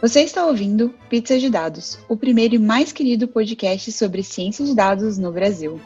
Você está ouvindo Pizza de Dados, o primeiro e mais querido podcast sobre ciência de dados no Brasil.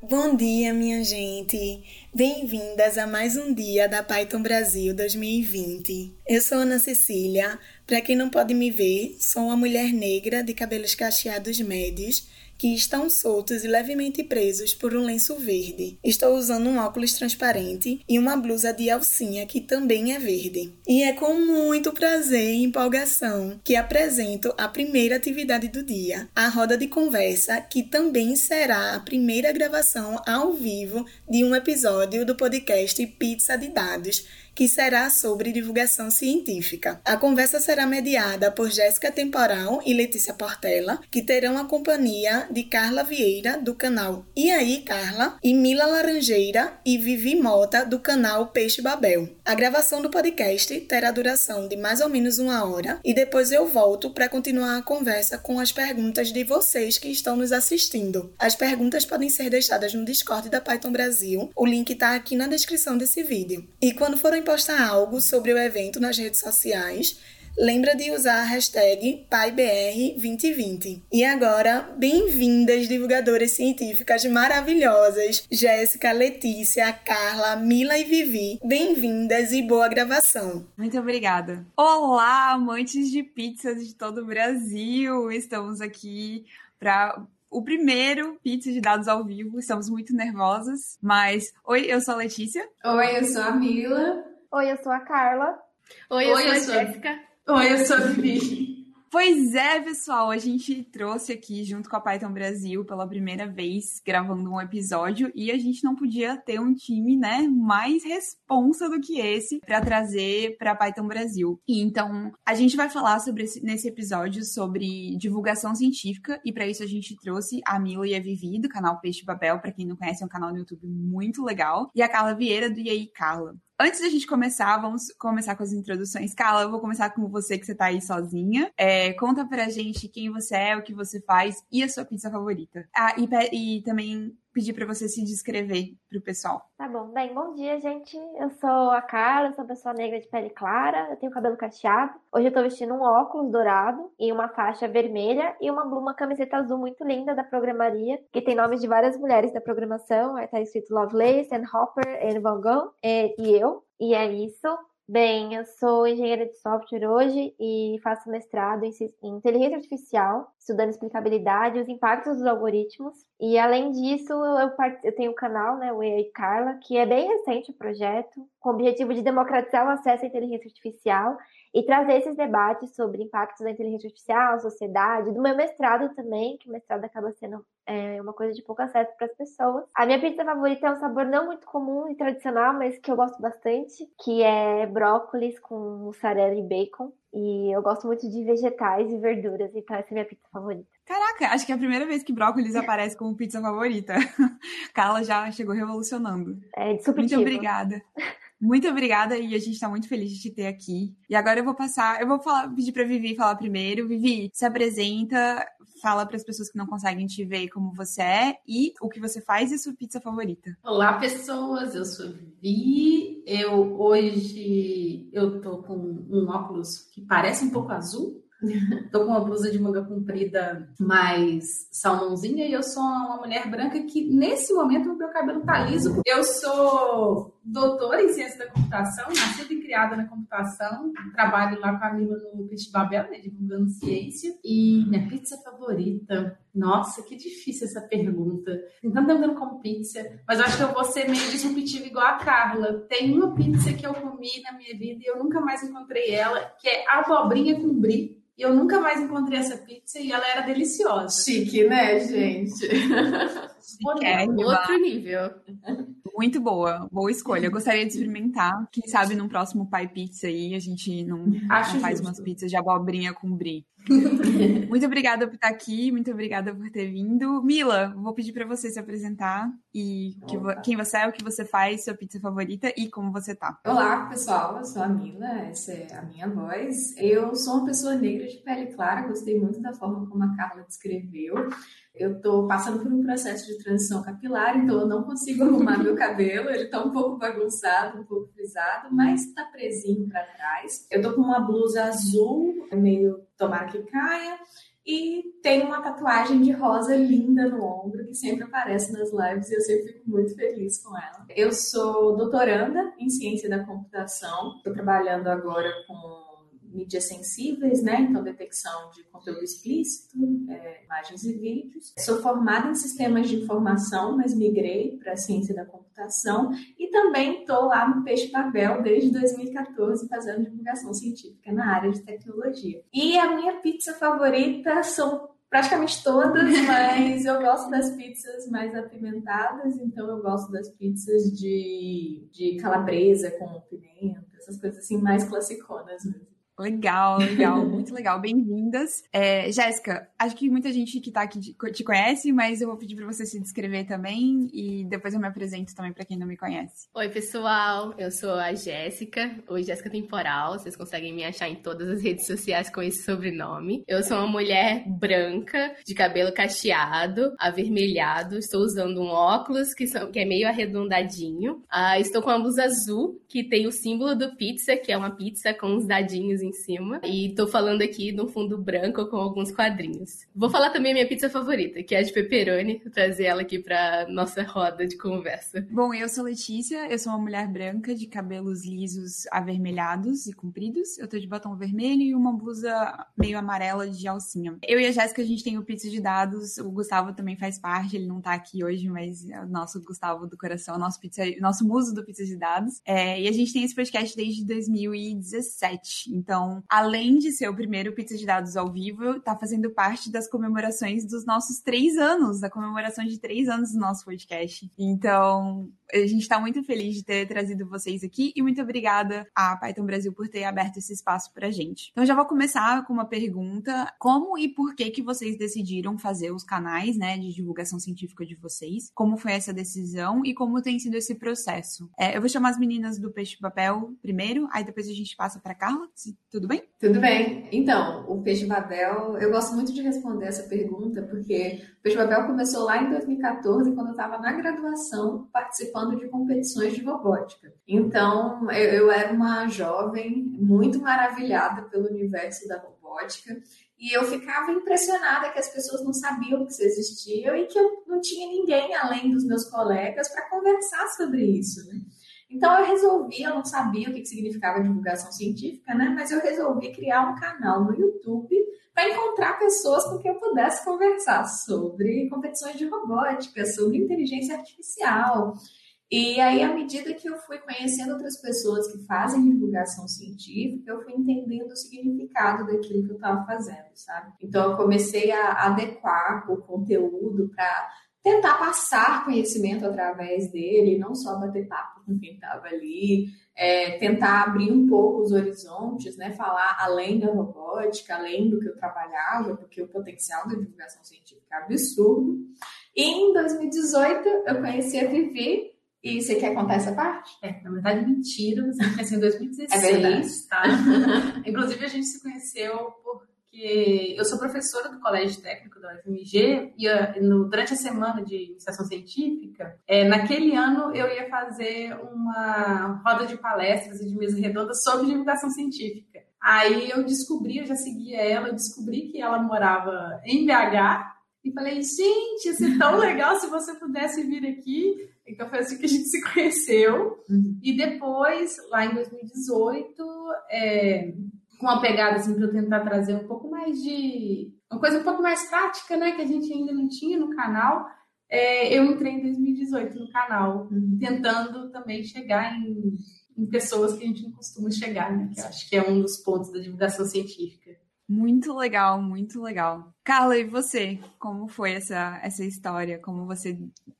Bom dia, minha gente! Bem-vindas a mais um dia da Python Brasil 2020. Eu sou Ana Cecília. Para quem não pode me ver, sou uma mulher negra de cabelos cacheados médios que estão soltos e levemente presos por um lenço verde. Estou usando um óculos transparente e uma blusa de alcinha que também é verde. E é com muito prazer e empolgação que apresento a primeira atividade do dia, a roda de conversa, que também será a primeira gravação ao vivo de um episódio do podcast Pizza de Dados que será sobre divulgação científica. A conversa será mediada por Jéssica Temporal e Letícia Portela, que terão a companhia de Carla Vieira, do canal E aí, Carla, e Mila Laranjeira e Vivi Mota, do canal Peixe Babel. A gravação do podcast terá duração de mais ou menos uma hora e depois eu volto para continuar a conversa com as perguntas de vocês que estão nos assistindo. As perguntas podem ser deixadas no Discord da Python Brasil, o link está aqui na descrição desse vídeo. E quando forem postar algo sobre o evento nas redes sociais, lembra de usar a hashtag PaiBR2020. E agora, bem-vindas divulgadoras científicas maravilhosas, Jéssica, Letícia, Carla, Mila e Vivi. Bem-vindas e boa gravação. Muito obrigada. Olá, amantes de pizzas de todo o Brasil. Estamos aqui para o primeiro Pizza de Dados ao vivo. Estamos muito nervosas, mas oi, eu sou a Letícia. Oi, eu sou a Mila. Oi, eu sou a Carla. Oi, eu Oi, sou a sou... Jéssica. Oi, eu sou a Vivi. Pois é, pessoal, a gente trouxe aqui junto com a Python Brasil pela primeira vez gravando um episódio e a gente não podia ter um time, né, mais responsa do que esse para trazer para Python Brasil. E então, a gente vai falar sobre esse, nesse episódio sobre divulgação científica e para isso a gente trouxe a Mila e a Vivi do canal Peixe Babel, para quem não conhece, é um canal no YouTube muito legal, e a Carla Vieira do E aí Carla. Antes da gente começar, vamos começar com as introduções. Carla, eu vou começar com você, que você tá aí sozinha. É, conta pra gente quem você é, o que você faz e a sua pizza favorita. Ah, e, e também pedir para você se descrever para o pessoal. Tá bom. Bem, bom dia, gente. Eu sou a Carla, sou uma pessoa negra de pele clara, eu tenho cabelo cacheado. Hoje eu tô vestindo um óculos dourado e uma faixa vermelha e uma, uma camiseta azul muito linda da programaria, que tem nomes de várias mulheres da programação. Aí tá escrito Lovelace, Anne Hopper, Anne Van Gogh e, e eu. E é isso. Bem, eu sou engenheira de software hoje e faço mestrado em inteligência artificial, estudando explicabilidade e os impactos dos algoritmos. E além disso, eu, eu tenho um canal, né, o AI Carla, que é bem recente o projeto, com o objetivo de democratizar o acesso à inteligência artificial e trazer esses debates sobre impactos da inteligência artificial, sociedade, do meu mestrado também, que o mestrado acaba sendo é, uma coisa de pouco acesso para as pessoas. A minha pizza favorita é um sabor não muito comum e tradicional, mas que eu gosto bastante, que é brócolis com mussarela e bacon. E eu gosto muito de vegetais e verduras, então essa é a minha pizza favorita. Caraca, acho que é a primeira vez que brócolis aparece como pizza favorita. Carla já chegou revolucionando. É. Muito obrigada. Muito obrigada e a gente está muito feliz de te ter aqui. E agora eu vou passar, eu vou falar, pedir para Vivi falar primeiro. Vivi, se apresenta, fala para as pessoas que não conseguem te ver como você é e o que você faz e a sua pizza favorita. Olá, pessoas. Eu sou Vivi. Eu hoje eu tô com um óculos que parece um pouco azul, Tô com uma blusa de manga comprida mais salmãozinha e eu sou uma mulher branca que, nesse momento, meu cabelo tá liso. Eu sou doutora em ciência da computação, nascida e criada na computação. Trabalho lá com a Mila no Peixe Babel, né, divulgando ciência. E minha pizza favorita... Nossa, que difícil essa pergunta. Então, tentando como pizza, mas acho que eu vou ser meio disruptiva igual a Carla. Tem uma pizza que eu comi na minha vida e eu nunca mais encontrei ela, que é abobrinha com brie e eu nunca mais encontrei essa pizza e ela era deliciosa. Chique, né, gente? É, outro nível. Muito boa, boa escolha. Eu gostaria de experimentar. Quem sabe num próximo Pai Pizza aí a gente não, não faz umas pizzas de abobrinha com brie. muito obrigada por estar aqui, muito obrigada por ter vindo. Mila, vou pedir para você se apresentar e que, quem você é, o que você faz, sua pizza favorita e como você tá. Olá, pessoal, eu sou a Mila, essa é a minha voz. Eu sou uma pessoa negra de pele clara, gostei muito da forma como a Carla descreveu. Eu tô passando por um processo de transição capilar, então eu não consigo arrumar meu cabelo. Ele tá um pouco bagunçado, um pouco frisado, mas tá presinho para trás. Eu tô com uma blusa azul, meio tomara que caia. E tem uma tatuagem de rosa linda no ombro, que sempre aparece nas lives e eu sempre fico muito feliz com ela. Eu sou doutoranda em ciência da computação, estou trabalhando agora com mídias sensíveis, né? Então, detecção de conteúdo explícito, é, imagens e vídeos. Sou formada em sistemas de informação, mas migrei para a ciência da computação e também estou lá no Peixe Babel desde 2014 fazendo divulgação científica na área de tecnologia. E a minha pizza favorita são praticamente todas, mas eu gosto das pizzas mais apimentadas, então eu gosto das pizzas de, de calabresa com pimenta, essas coisas assim mais classiconas mesmo. Legal, legal, muito legal. Bem-vindas. É, Jéssica, acho que muita gente que está aqui te conhece, mas eu vou pedir para você se descrever também e depois eu me apresento também para quem não me conhece. Oi, pessoal, eu sou a Jéssica, ou Jéssica Temporal, vocês conseguem me achar em todas as redes sociais com esse sobrenome. Eu sou uma mulher branca, de cabelo cacheado, avermelhado, estou usando um óculos que, são, que é meio arredondadinho. Uh, estou com uma blusa azul, que tem o símbolo do pizza, que é uma pizza com uns dadinhos em em cima. E tô falando aqui no fundo branco com alguns quadrinhos. Vou falar também a minha pizza favorita, que é a de pepperoni. Vou trazer ela aqui pra nossa roda de conversa. Bom, eu sou Letícia, eu sou uma mulher branca de cabelos lisos avermelhados e compridos. Eu tô de batom vermelho e uma blusa meio amarela de alcinha. Eu e a Jéssica, a gente tem o Pizza de Dados. O Gustavo também faz parte, ele não tá aqui hoje, mas é o nosso Gustavo do coração, nosso, pizza, nosso muso do Pizza de Dados. É, e a gente tem esse podcast desde 2017. Então, então, além de ser o primeiro Pizza de Dados ao vivo, está fazendo parte das comemorações dos nossos três anos, da comemoração de três anos do nosso podcast. Então, a gente está muito feliz de ter trazido vocês aqui e muito obrigada à Python Brasil por ter aberto esse espaço para gente. Então, já vou começar com uma pergunta: como e por que que vocês decidiram fazer os canais, né, de divulgação científica de vocês? Como foi essa decisão e como tem sido esse processo? É, eu vou chamar as meninas do Peixe Papel primeiro, aí depois a gente passa para Carla. Tudo bem? Tudo bem. Então, o Peixe Babel, eu gosto muito de responder essa pergunta porque o Peixe Babel começou lá em 2014, quando eu estava na graduação participando participando de competições de robótica. Então, eu, eu era uma jovem muito maravilhada pelo universo da robótica e eu ficava impressionada que as pessoas não sabiam que isso existia e que eu não tinha ninguém além dos meus colegas para conversar sobre isso. Né? Então eu resolvi, eu não sabia o que significava divulgação científica, né? Mas eu resolvi criar um canal no YouTube para encontrar pessoas com quem eu pudesse conversar sobre competições de robótica, sobre inteligência artificial. E aí, à medida que eu fui conhecendo outras pessoas que fazem divulgação científica, eu fui entendendo o significado daquilo que eu estava fazendo, sabe? Então, eu comecei a adequar o conteúdo para tentar passar conhecimento através dele, não só bater papo com quem estava ali, é, tentar abrir um pouco os horizontes, né? Falar além da robótica, além do que eu trabalhava, porque o potencial da divulgação científica é absurdo. E em 2018, eu conheci a Vivi, e você quer contar essa parte? É, na verdade, mentira, você me conheceu em 2016, é verdade. tá? Inclusive, a gente se conheceu porque eu sou professora do Colégio Técnico da UFMG e uh, no, durante a semana de iniciação científica, é, naquele ano eu ia fazer uma roda de palestras e de mesa redonda sobre divulgação científica. Aí eu descobri, eu já seguia ela, eu descobri que ela morava em BH e falei, gente, ia ser tão legal se você pudesse vir aqui. Então foi assim que a gente se conheceu. Uhum. E depois, lá em 2018, é, com uma pegada assim para eu tentar trazer um pouco mais de. uma coisa um pouco mais prática, né? Que a gente ainda não tinha no canal. É, eu entrei em 2018 no canal, uhum. tentando também chegar em, em, pessoas que a gente não costuma chegar, né? Que eu acho que é um dos pontos da divulgação científica. Muito legal, muito legal. Carla, e você? Como foi essa, essa história? Como você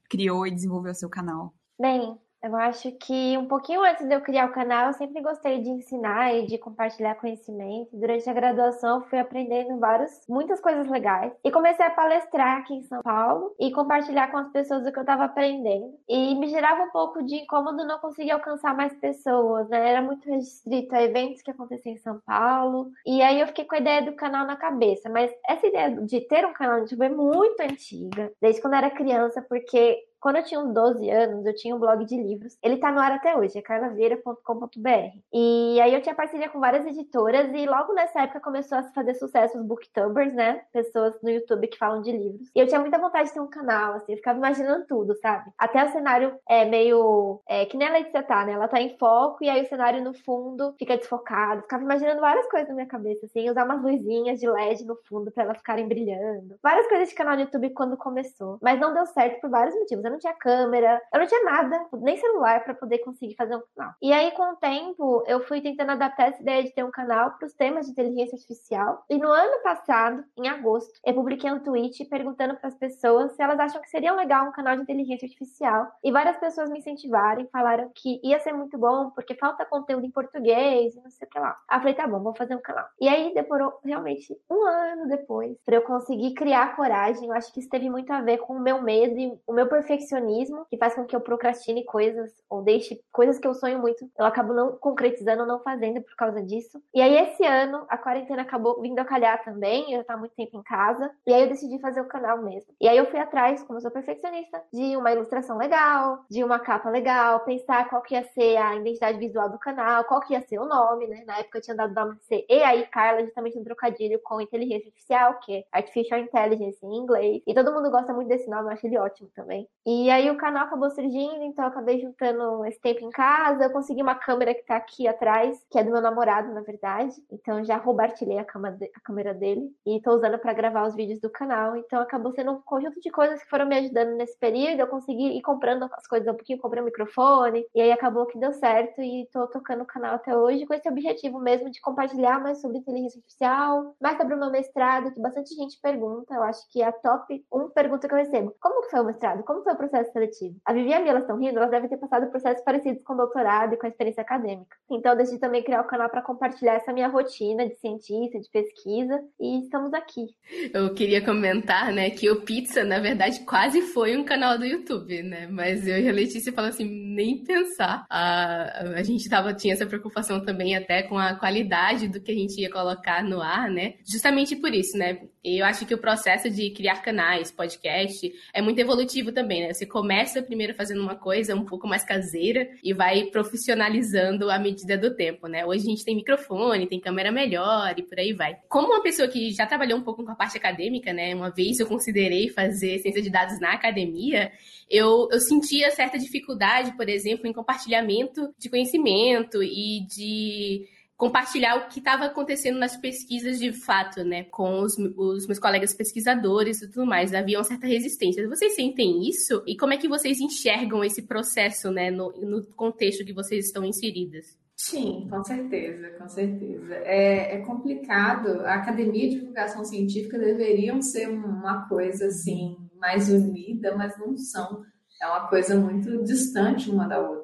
criou e desenvolveu seu canal? Bem, Eu acho que um pouquinho antes de eu criar o canal, eu sempre gostei de ensinar e de compartilhar conhecimento. Durante a graduação, fui aprendendo várias, muitas coisas legais. E comecei a palestrar aqui em São Paulo e compartilhar com as pessoas o que eu estava aprendendo. E me gerava um pouco de incômodo não conseguir alcançar mais pessoas, né? Era muito restrito a eventos que aconteciam em São Paulo. E aí eu fiquei com a ideia do canal na cabeça. Mas essa ideia de ter um canal no YouTube é muito antiga, desde quando eu era criança, porque quando eu tinha uns 12 anos, eu tinha um blog de livros. Ele tá no ar até hoje, é carlaveira.com.br. E aí eu tinha parceria com várias editoras e logo nessa época começou a fazer sucesso os booktubers, né? Pessoas no YouTube que falam de livros. E eu tinha muita vontade de ter um canal, assim, eu ficava imaginando tudo, sabe? Até o cenário é meio. É, que nem a Letícia tá, né? Ela tá em foco e aí o cenário no fundo fica desfocado. Ficava imaginando várias coisas na minha cabeça, assim, usar umas luzinhas de LED no fundo para elas ficarem brilhando. Várias coisas de canal no YouTube quando começou. Mas não deu certo por vários motivos eu não tinha câmera, eu não tinha nada, nem celular para poder conseguir fazer um canal. E aí, com o tempo, eu fui tentando adaptar essa ideia de ter um canal para os temas de inteligência artificial. E no ano passado, em agosto, eu publiquei um tweet perguntando para as pessoas se elas acham que seria legal um canal de inteligência artificial. E várias pessoas me incentivaram, falaram que ia ser muito bom, porque falta conteúdo em português e não sei o que lá. Aí eu falei, tá bom, vou fazer um canal. E aí demorou realmente um ano depois para eu conseguir criar coragem. Eu acho que isso teve muito a ver com o meu medo e o meu perfeccionismo perfeccionismo que faz com que eu procrastine coisas ou deixe coisas que eu sonho muito. Eu acabo não concretizando, não fazendo por causa disso. E aí, esse ano, a quarentena acabou vindo a calhar também. Eu tava muito tempo em casa. E aí, eu decidi fazer o canal mesmo. E aí, eu fui atrás, como eu sou perfeccionista, de uma ilustração legal, de uma capa legal, pensar qual que ia ser a identidade visual do canal, qual que ia ser o nome, né? Na época eu tinha dado o nome de ser E aí, Carla, justamente um trocadilho com inteligência artificial, que é Artificial Intelligence em inglês. E todo mundo gosta muito desse nome, eu acho ele ótimo também. E aí o canal acabou surgindo, então eu acabei juntando esse tempo em casa. Eu consegui uma câmera que tá aqui atrás, que é do meu namorado, na verdade. Então já roubartilhei a, a câmera dele e tô usando para gravar os vídeos do canal. Então acabou sendo um conjunto de coisas que foram me ajudando nesse período. Eu consegui ir comprando as coisas um pouquinho, comprei um microfone, e aí acabou que deu certo e tô tocando o canal até hoje com esse objetivo mesmo de compartilhar mais sobre inteligência artificial, mais sobre o meu mestrado, que bastante gente pergunta. Eu acho que é a top 1 pergunta que eu recebo. Como que foi o mestrado? Como foi processo seletivo. A Vivi e a Mia, elas estão rindo, elas devem ter passado processos parecidos com o doutorado e com a experiência acadêmica. Então, decidi também criar o canal para compartilhar essa minha rotina de cientista, de pesquisa, e estamos aqui. Eu queria comentar, né, que o Pizza, na verdade, quase foi um canal do YouTube, né? Mas eu e a Letícia falamos assim, nem pensar. A, a gente tava, tinha essa preocupação também até com a qualidade do que a gente ia colocar no ar, né? Justamente por isso, né? Eu acho que o processo de criar canais, podcast, é muito evolutivo também, né? Você começa primeiro fazendo uma coisa um pouco mais caseira e vai profissionalizando à medida do tempo, né? Hoje a gente tem microfone, tem câmera melhor e por aí vai. Como uma pessoa que já trabalhou um pouco com a parte acadêmica, né? Uma vez eu considerei fazer ciência de dados na academia, eu, eu sentia certa dificuldade, por exemplo, em compartilhamento de conhecimento e de compartilhar o que estava acontecendo nas pesquisas de fato, né, com os, os, meus colegas pesquisadores e tudo mais. Havia uma certa resistência. Vocês sentem isso? E como é que vocês enxergam esse processo, né, no, no contexto que vocês estão inseridas? Sim, com certeza, com certeza. É, é, complicado. A academia de divulgação científica deveriam ser uma coisa assim mais unida, mas não são. É uma coisa muito distante uma da outra.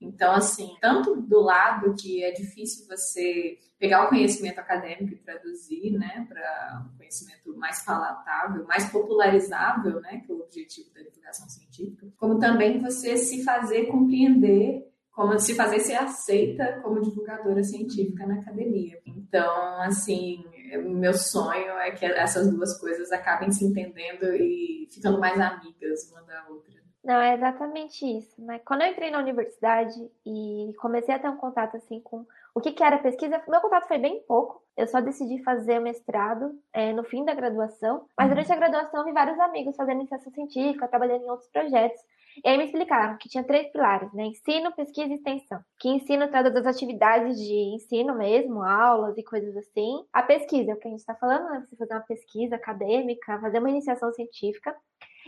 Então, assim, tanto do lado que é difícil você pegar o conhecimento acadêmico e traduzir, né, para um conhecimento mais palatável, mais popularizável, né, que é o objetivo da divulgação científica, como também você se fazer compreender como se fazer ser aceita como divulgadora científica na academia. Então, assim, meu sonho é que essas duas coisas acabem se entendendo e ficando mais amigas uma da outra. Não, é exatamente isso, né? Quando eu entrei na universidade e comecei a ter um contato assim com o que, que era pesquisa, meu contato foi bem pouco. Eu só decidi fazer o mestrado é, no fim da graduação, mas uhum. durante a graduação vi vários amigos fazendo iniciação científica, trabalhando em outros projetos. E aí me explicaram que tinha três pilares, né? Ensino, pesquisa e extensão. Que ensino trata das atividades de ensino mesmo, aulas e coisas assim. A pesquisa, é o que a gente está falando, né? Você fazer uma pesquisa acadêmica, fazer uma iniciação científica.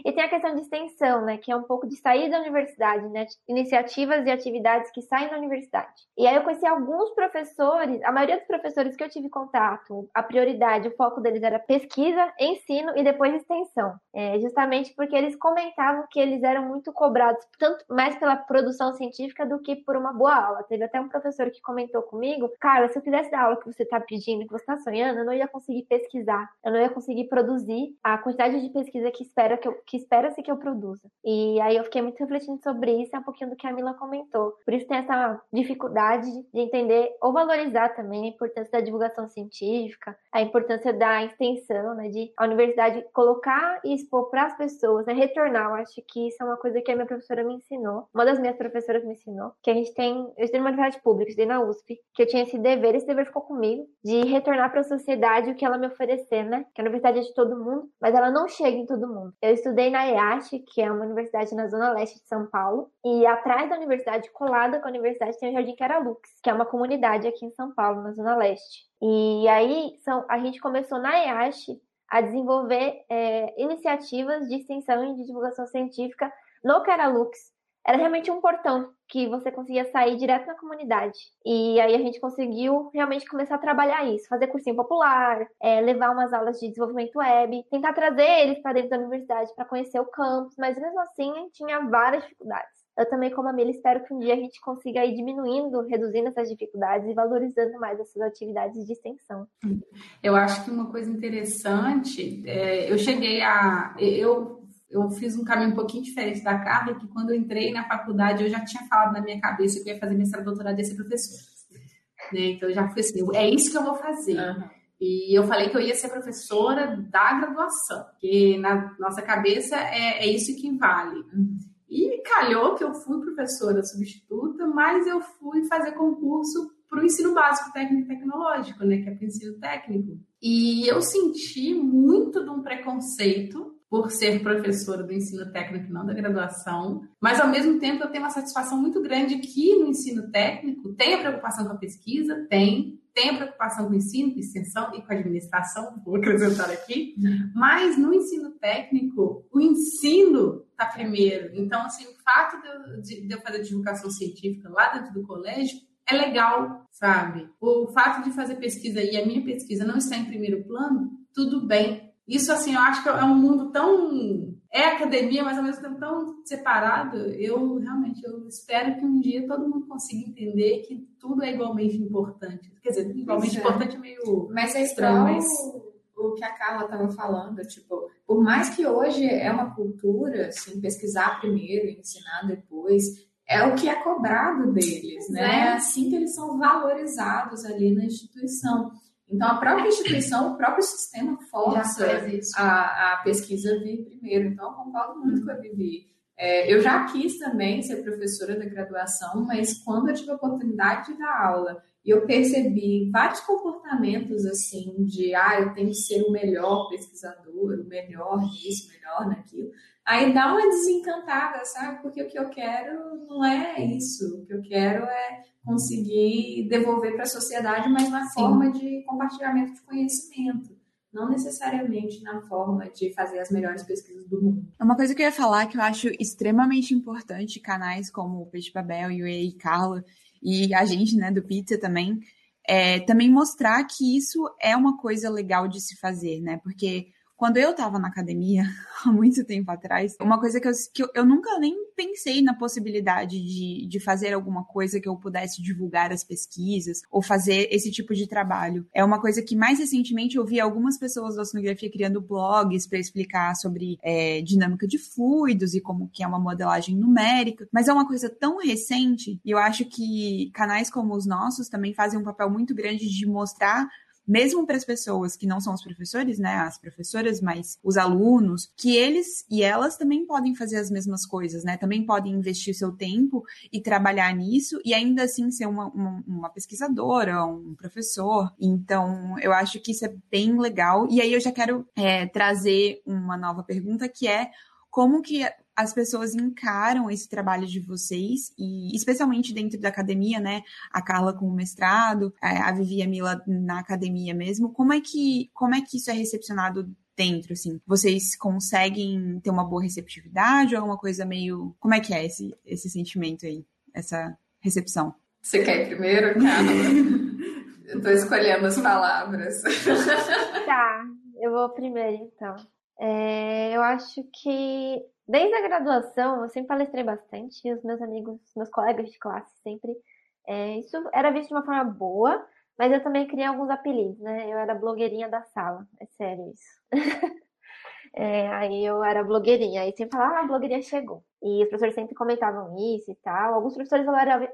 E tem a questão de extensão, né? Que é um pouco de sair da universidade, né? Iniciativas e atividades que saem da universidade. E aí eu conheci alguns professores, a maioria dos professores que eu tive contato, a prioridade, o foco deles era pesquisa, ensino e depois extensão. É, justamente porque eles comentavam que eles eram muito cobrados, tanto mais pela produção científica do que por uma boa aula. Teve até um professor que comentou comigo, cara, se eu fizesse a aula que você está pedindo, que você está sonhando, eu não ia conseguir pesquisar, eu não ia conseguir produzir a quantidade de pesquisa que espera que, eu, que espera-se que eu produza. E aí eu fiquei muito refletindo sobre isso, é um pouquinho do que a Mila comentou. Por isso tem essa dificuldade de entender ou valorizar também a importância da divulgação científica, a importância da extensão, né, de a universidade colocar e expor para as pessoas, né, retornar. Eu acho que isso é uma coisa que a minha professora me ensinou, uma das minhas professoras me ensinou, que a gente tem, eu estudei numa universidade pública, estudei na USP, que eu tinha esse dever, esse dever ficou comigo, de retornar para a sociedade o que ela me oferecer, né, que a universidade é de todo mundo, mas ela não chega em todo mundo. Eu estudei na EASH, que é uma universidade na zona leste de São Paulo, e atrás da universidade, colada com a universidade, tem o Jardim Caralux, que é uma comunidade aqui em São Paulo, na zona leste. E aí são, a gente começou na EASH a desenvolver é, iniciativas de extensão e de divulgação científica no Caralux. Era realmente um portão que você conseguia sair direto na comunidade. E aí a gente conseguiu realmente começar a trabalhar isso, fazer cursinho popular, é, levar umas aulas de desenvolvimento web, tentar trazer eles para dentro da universidade para conhecer o campus, mas mesmo assim tinha várias dificuldades. Eu também, como a Mila, espero que um dia a gente consiga ir diminuindo, reduzindo essas dificuldades e valorizando mais essas atividades de extensão. Eu acho que uma coisa interessante, é, eu cheguei a. Eu eu fiz um caminho um pouquinho diferente da Carla, que quando eu entrei na faculdade, eu já tinha falado na minha cabeça que eu ia fazer mestrado, doutorado e ser professora. Né? Então, eu já fui assim, é isso que eu vou fazer. Uhum. E eu falei que eu ia ser professora da graduação, que na nossa cabeça é, é isso que vale. Uhum. E calhou que eu fui professora substituta, mas eu fui fazer concurso para o ensino básico técnico e tecnológico, né, que é para o ensino técnico. E eu senti muito de um preconceito por ser professora do ensino técnico não da graduação, mas ao mesmo tempo eu tenho uma satisfação muito grande que no ensino técnico tem a preocupação com a pesquisa, tem, tem a preocupação com o ensino, com extensão e com a administração, vou acrescentar aqui, mas no ensino técnico, o ensino está primeiro. Então, assim, o fato de eu, de, de eu fazer divulgação científica lá dentro do colégio é legal, sabe? O fato de fazer pesquisa e a minha pesquisa não está em primeiro plano, tudo bem, isso, assim, eu acho que é um mundo tão. É academia, mas ao mesmo tempo tão separado. Eu realmente eu espero que um dia todo mundo consiga entender que tudo é igualmente importante. Quer dizer, igualmente é. importante é meio. Mas é estranho, mas o que a Carla estava falando, tipo, por mais que hoje é uma cultura, assim, pesquisar primeiro e ensinar depois, é o que é cobrado deles, né? É assim que eles são valorizados ali na instituição. Então, a própria instituição, o próprio sistema força a, a pesquisa vir primeiro. Então, eu concordo muito com a Vivi. É, eu já quis também ser professora da graduação, mas quando eu tive a oportunidade de dar aula e eu percebi vários comportamentos assim de ah, eu tenho que ser o melhor pesquisador, o melhor nisso, o melhor naquilo. Aí dá uma desencantada, sabe? Porque o que eu quero não é isso. O que eu quero é conseguir devolver para a sociedade, mas na Sim. forma de compartilhamento de conhecimento. Não necessariamente na forma de fazer as melhores pesquisas do mundo. É uma coisa que eu ia falar que eu acho extremamente importante, canais como o Peixe Babel, e o e Carla, e a gente, né, do Pizza também, é também mostrar que isso é uma coisa legal de se fazer, né? Porque quando eu estava na academia, há muito tempo atrás, uma coisa que eu, que eu, nunca nem pensei na possibilidade de, de fazer alguma coisa que eu pudesse divulgar as pesquisas ou fazer esse tipo de trabalho. É uma coisa que mais recentemente eu vi algumas pessoas da oceanografia criando blogs para explicar sobre é, dinâmica de fluidos e como que é uma modelagem numérica, mas é uma coisa tão recente e eu acho que canais como os nossos também fazem um papel muito grande de mostrar mesmo para as pessoas que não são os professores, né, as professoras, mas os alunos, que eles e elas também podem fazer as mesmas coisas, né? Também podem investir seu tempo e trabalhar nisso e ainda assim ser uma, uma, uma pesquisadora, um professor. Então, eu acho que isso é bem legal. E aí eu já quero é, trazer uma nova pergunta que é como que as pessoas encaram esse trabalho de vocês, e especialmente dentro da academia, né? A Carla com o mestrado, é, a Vivi e a Mila na academia mesmo. Como é que, como é que isso é recepcionado dentro, assim? Vocês conseguem ter uma boa receptividade ou alguma coisa meio. Como é que é esse, esse sentimento aí? Essa recepção? Você quer ir primeiro, cara? eu tô escolhendo as palavras. Tá, eu vou primeiro então. É, eu acho que desde a graduação eu sempre palestrei bastante e os meus amigos, meus colegas de classe sempre. É, isso era visto de uma forma boa, mas eu também criei alguns apelidos, né? Eu era blogueirinha da sala, é sério isso. é, aí eu era blogueirinha, aí sempre falava, ah, a blogueirinha chegou. E os professores sempre comentavam isso e tal. Alguns professores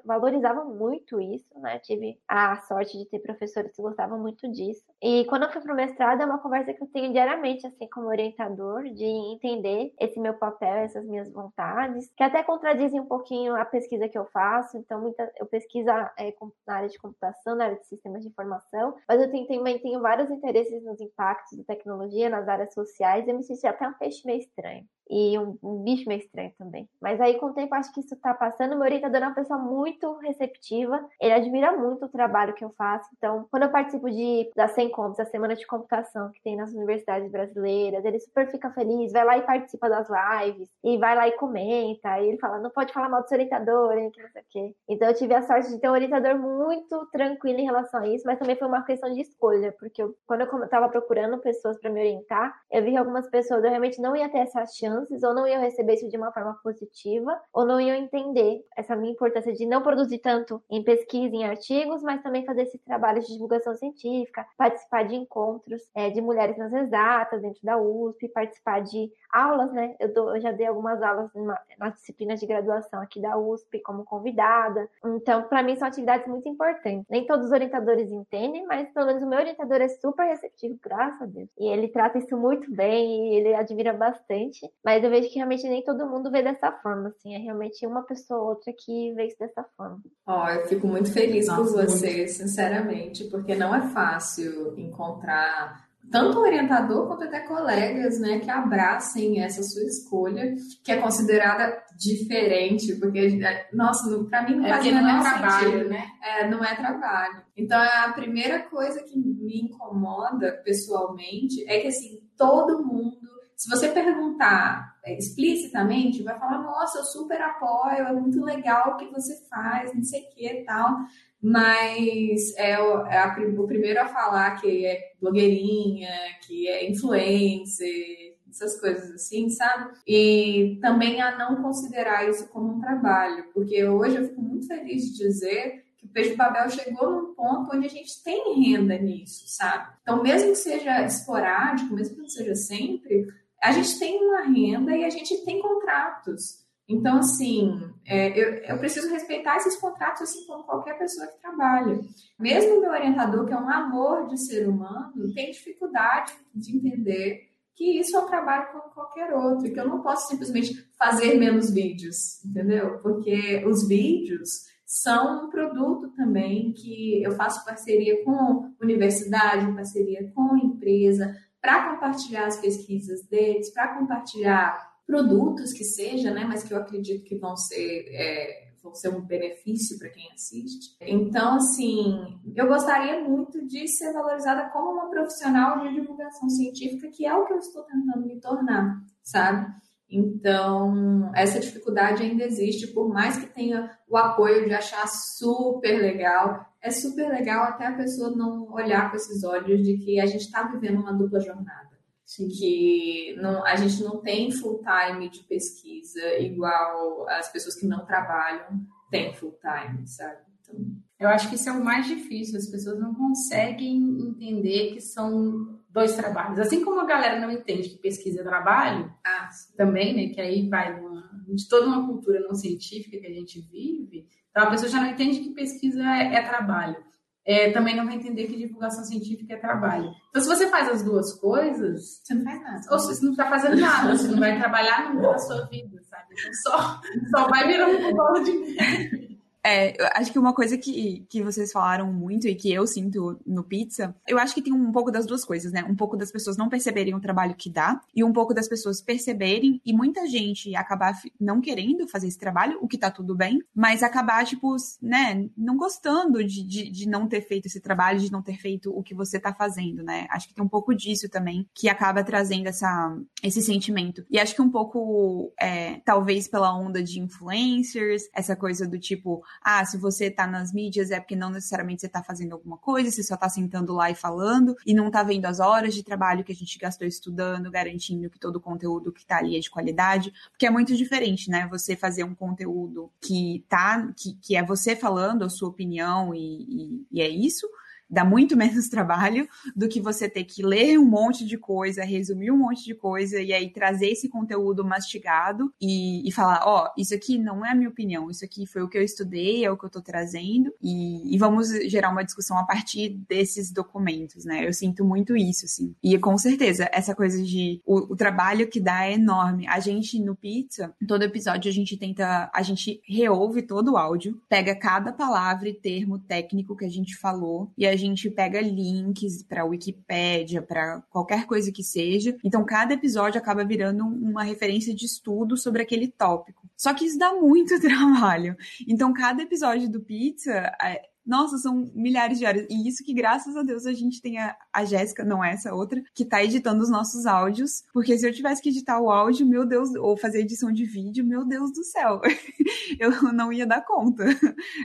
valorizavam muito isso, né? Tive a sorte de ter professores que gostavam muito disso. E quando eu fui pro mestrado, é uma conversa que eu tenho diariamente, assim, como orientador, de entender esse meu papel, essas minhas vontades, que até contradizem um pouquinho a pesquisa que eu faço. Então, muita, eu pesquiso é, na área de computação, na área de sistemas de informação, mas eu tenho, também tenho vários interesses nos impactos da tecnologia, nas áreas sociais. Eu me senti até um peixe meio estranho e um, um, bicho meio estranho também. Mas aí, com o tempo, acho que isso tá passando. Meu orientador é uma pessoa muito receptiva, ele admira muito o trabalho que eu faço. Então, quando eu participo de, da Sencoms, a Semana de Computação, que tem nas universidades brasileiras, ele super fica feliz, vai lá e participa das lives, e vai lá e comenta, e ele fala, não pode falar mal do seu orientador, hein, que não sei o quê. Então, eu tive a sorte de ter um orientador muito tranquilo em relação a isso, mas também foi uma questão de escolha, porque eu, quando eu estava procurando pessoas para me orientar, eu vi que algumas pessoas eu realmente não ia ter essa chance chances, ou não iam receber isso de uma forma positiva, ou não iam entender essa minha importância de não produzir tanto em pesquisa, em artigos, mas também fazer esse trabalho de divulgação científica, participar de encontros é, de mulheres nas exatas dentro da USP, participar de aulas, né? Eu, dou, eu já dei algumas aulas nas disciplinas de graduação aqui da USP como convidada. Então, para mim, são atividades muito importantes. Nem todos os orientadores entendem, mas pelo menos o meu orientador é super receptivo, graças a Deus. E ele trata isso muito bem e ele admira bastante. Mas eu vejo que realmente nem todo mundo vê dessa forma, assim. É realmente uma pessoa ou outra que vê isso dessa forma. Ó, oh, eu fico muito feliz Nossa, por você, muito. sinceramente, porque não é fácil encontrar tanto orientador quanto até colegas, né, que abracem essa sua escolha, que é considerada diferente, porque, é, nossa, para mim não é faz não é trabalho, sentido. né? É, não é trabalho. Então, a primeira coisa que me incomoda pessoalmente é que, assim, todo mundo se você perguntar é, explicitamente, vai falar, nossa, eu super apoio, é muito legal o que você faz, não sei o que e tal. Mas é, o, é a, o primeiro a falar que é blogueirinha, que é influencer, essas coisas assim, sabe? E também a não considerar isso como um trabalho, porque hoje eu fico muito feliz de dizer que o Peixe Babel chegou num ponto onde a gente tem renda nisso, sabe? Então, mesmo que seja esporádico, mesmo que não seja sempre, a gente tem uma renda e a gente tem contratos. Então, assim, é, eu, eu, preciso respeitar esses contratos assim como qualquer pessoa que trabalha. Mesmo meu orientador, que é um amor de ser humano, tem dificuldade de entender que isso é um trabalho como qualquer outro, que eu não posso simplesmente fazer menos vídeos, entendeu? Porque os vídeos são um produto também que eu faço parceria com universidade, parceria com empresa, para compartilhar as pesquisas deles, para compartilhar produtos que seja, né, mas que eu acredito que vão ser, é, vão ser um benefício para quem assiste. Então, assim, eu gostaria muito de ser valorizada como uma profissional de divulgação científica, que é o que eu estou tentando me tornar, sabe? Então, essa dificuldade ainda existe, por mais que tenha o apoio de achar super legal, é super legal até a pessoa não olhar com esses olhos de que a gente está vivendo uma dupla jornada. Sim. Que não, a gente não tem full time de pesquisa igual as pessoas que não trabalham têm full time, sabe? Então, eu acho que isso é o mais difícil, as pessoas não conseguem entender que são dois trabalhos. Assim como a galera não entende que pesquisa é trabalho, ah, também, né? Que aí vai uma, de toda uma cultura não científica que a gente vive, então a pessoa já não entende que pesquisa é, é trabalho. É, também não vai entender que divulgação científica é trabalho. Então, se você faz as duas coisas, você não faz nada. Ou você não está fazendo nada, você não vai trabalhar na sua vida, sabe? Então, só, só vai virar um bolo de neve. É, acho que uma coisa que, que vocês falaram muito e que eu sinto no pizza, eu acho que tem um pouco das duas coisas, né? Um pouco das pessoas não perceberem o trabalho que dá e um pouco das pessoas perceberem e muita gente acabar não querendo fazer esse trabalho, o que tá tudo bem, mas acabar, tipo, né, não gostando de, de, de não ter feito esse trabalho, de não ter feito o que você tá fazendo, né? Acho que tem um pouco disso também que acaba trazendo essa, esse sentimento. E acho que um pouco, é, talvez pela onda de influencers, essa coisa do tipo, ah, se você tá nas mídias é porque não necessariamente você tá fazendo alguma coisa, você só tá sentando lá e falando e não tá vendo as horas de trabalho que a gente gastou estudando, garantindo que todo o conteúdo que tá ali é de qualidade, porque é muito diferente, né? Você fazer um conteúdo que tá, que, que é você falando a sua opinião e, e, e é isso, dá muito menos trabalho do que você ter que ler um monte de coisa, resumir um monte de coisa e aí trazer esse conteúdo mastigado e, e falar, ó, oh, isso aqui não é a minha opinião, isso aqui foi o que eu estudei, é o que eu tô trazendo e, e vamos gerar uma discussão a partir desses documentos, né? Eu sinto muito isso, assim. E com certeza, essa coisa de o, o trabalho que dá é enorme. A gente no Pizza, todo episódio a gente tenta, a gente reouve todo o áudio, pega cada palavra e termo técnico que a gente falou e a a gente pega links para Wikipédia, para qualquer coisa que seja. Então, cada episódio acaba virando uma referência de estudo sobre aquele tópico. Só que isso dá muito trabalho. Então, cada episódio do Pizza é, nossa, são milhares de horas. E isso que, graças a Deus, a gente tem a, a Jéssica, não essa outra, que tá editando os nossos áudios. Porque se eu tivesse que editar o áudio, meu Deus, ou fazer edição de vídeo, meu Deus do céu. eu não ia dar conta.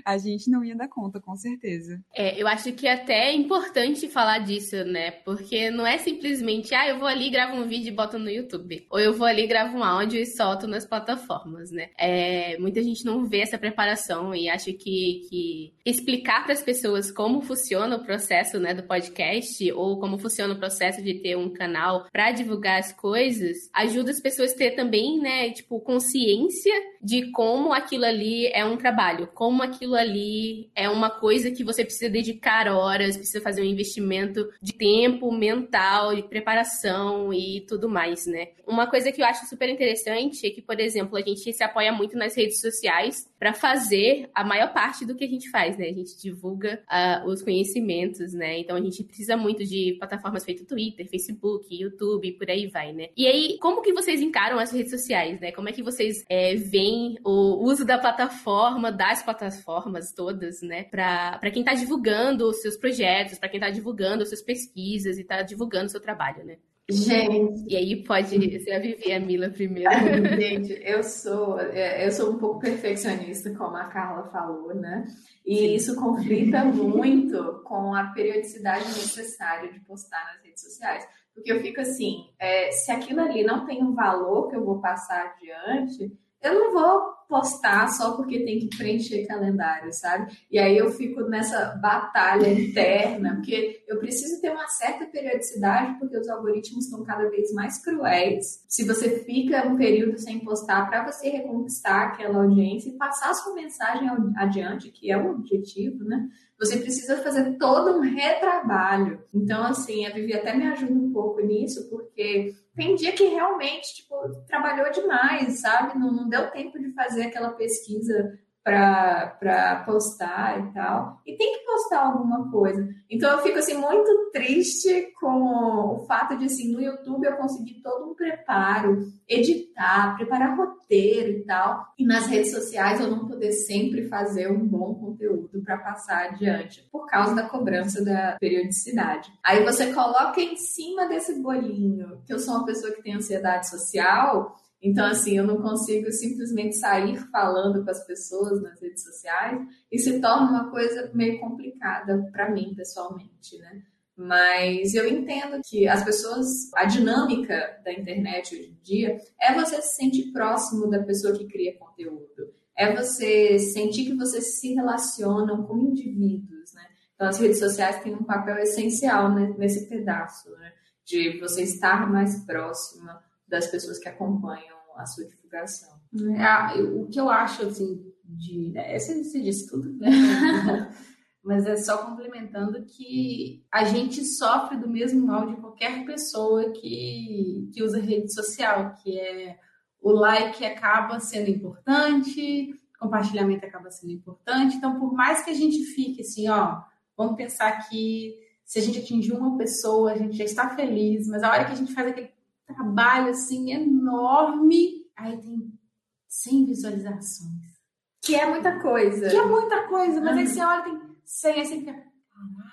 A gente não ia dar conta, com certeza. É, eu acho que até é importante falar disso, né? Porque não é simplesmente, ah, eu vou ali, gravo um vídeo e boto no YouTube. Ou eu vou ali, gravo um áudio e solto nas plataformas, né? É, muita gente não vê essa preparação e acha que, que explicar explicar para as pessoas como funciona o processo né, do podcast ou como funciona o processo de ter um canal para divulgar as coisas, ajuda as pessoas a ter também, né, tipo, consciência de como aquilo ali é um trabalho, como aquilo ali é uma coisa que você precisa dedicar horas, precisa fazer um investimento de tempo, mental, de preparação e tudo mais, né? Uma coisa que eu acho super interessante é que, por exemplo, a gente se apoia muito nas redes sociais para fazer a maior parte do que a gente faz, né? A gente divulga uh, os conhecimentos, né? Então a gente precisa muito de plataformas feitas Twitter, Facebook, YouTube, por aí vai, né? E aí, como que vocês encaram as redes sociais, né? Como é que vocês é, veem o uso da plataforma, das plataformas todas, né? Para quem está divulgando os seus projetos, para quem está divulgando as suas pesquisas e está divulgando o seu trabalho, né? Gente. E aí pode ser a Vivi a Mila primeiro. Gente, eu sou, é, eu sou um pouco perfeccionista, como a Carla falou, né? E isso conflita muito com a periodicidade necessária de postar nas redes sociais. Porque eu fico assim, é, se aquilo ali não tem um valor que eu vou passar adiante, eu não vou postar só porque tem que preencher calendário, sabe? E aí eu fico nessa batalha interna, porque eu preciso ter uma certa periodicidade, porque os algoritmos estão cada vez mais cruéis. Se você fica um período sem postar para você reconquistar aquela audiência e passar sua mensagem adiante, que é o objetivo, né? Você precisa fazer todo um retrabalho. Então, assim, a Vivi até me ajuda um pouco nisso, porque tem dia que realmente, tipo, trabalhou demais, sabe? Não, não deu tempo de fazer aquela pesquisa para postar e tal. E tem que postar alguma coisa. Então eu fico assim muito triste com o fato de assim, no YouTube eu conseguir todo um preparo, editar, preparar roteiro e tal, e nas redes sociais eu não poder sempre fazer um bom conteúdo para passar adiante por causa da cobrança da periodicidade. Aí você coloca em cima desse bolinho que eu sou uma pessoa que tem ansiedade social, então, assim, eu não consigo simplesmente sair falando com as pessoas nas redes sociais e se torna uma coisa meio complicada para mim, pessoalmente, né? Mas eu entendo que as pessoas, a dinâmica da internet hoje em dia é você se sentir próximo da pessoa que cria conteúdo, é você sentir que vocês se relacionam com indivíduos, né? Então, as redes sociais têm um papel essencial né, nesse pedaço, né? De você estar mais próxima das pessoas que acompanham a sua divulgação. É, o que eu acho, assim, de... Né, você, você disse tudo, né? Mas é só complementando que a gente sofre do mesmo mal de qualquer pessoa que, que usa rede social, que é o like acaba sendo importante, compartilhamento acaba sendo importante. Então, por mais que a gente fique assim, ó, vamos pensar que se a gente atingir uma pessoa, a gente já está feliz, mas a hora que a gente faz aquele trabalho assim enorme, aí tem 100 visualizações. Que é muita coisa. Que é muita coisa, mas aí você olha, tem 100, aí você fica,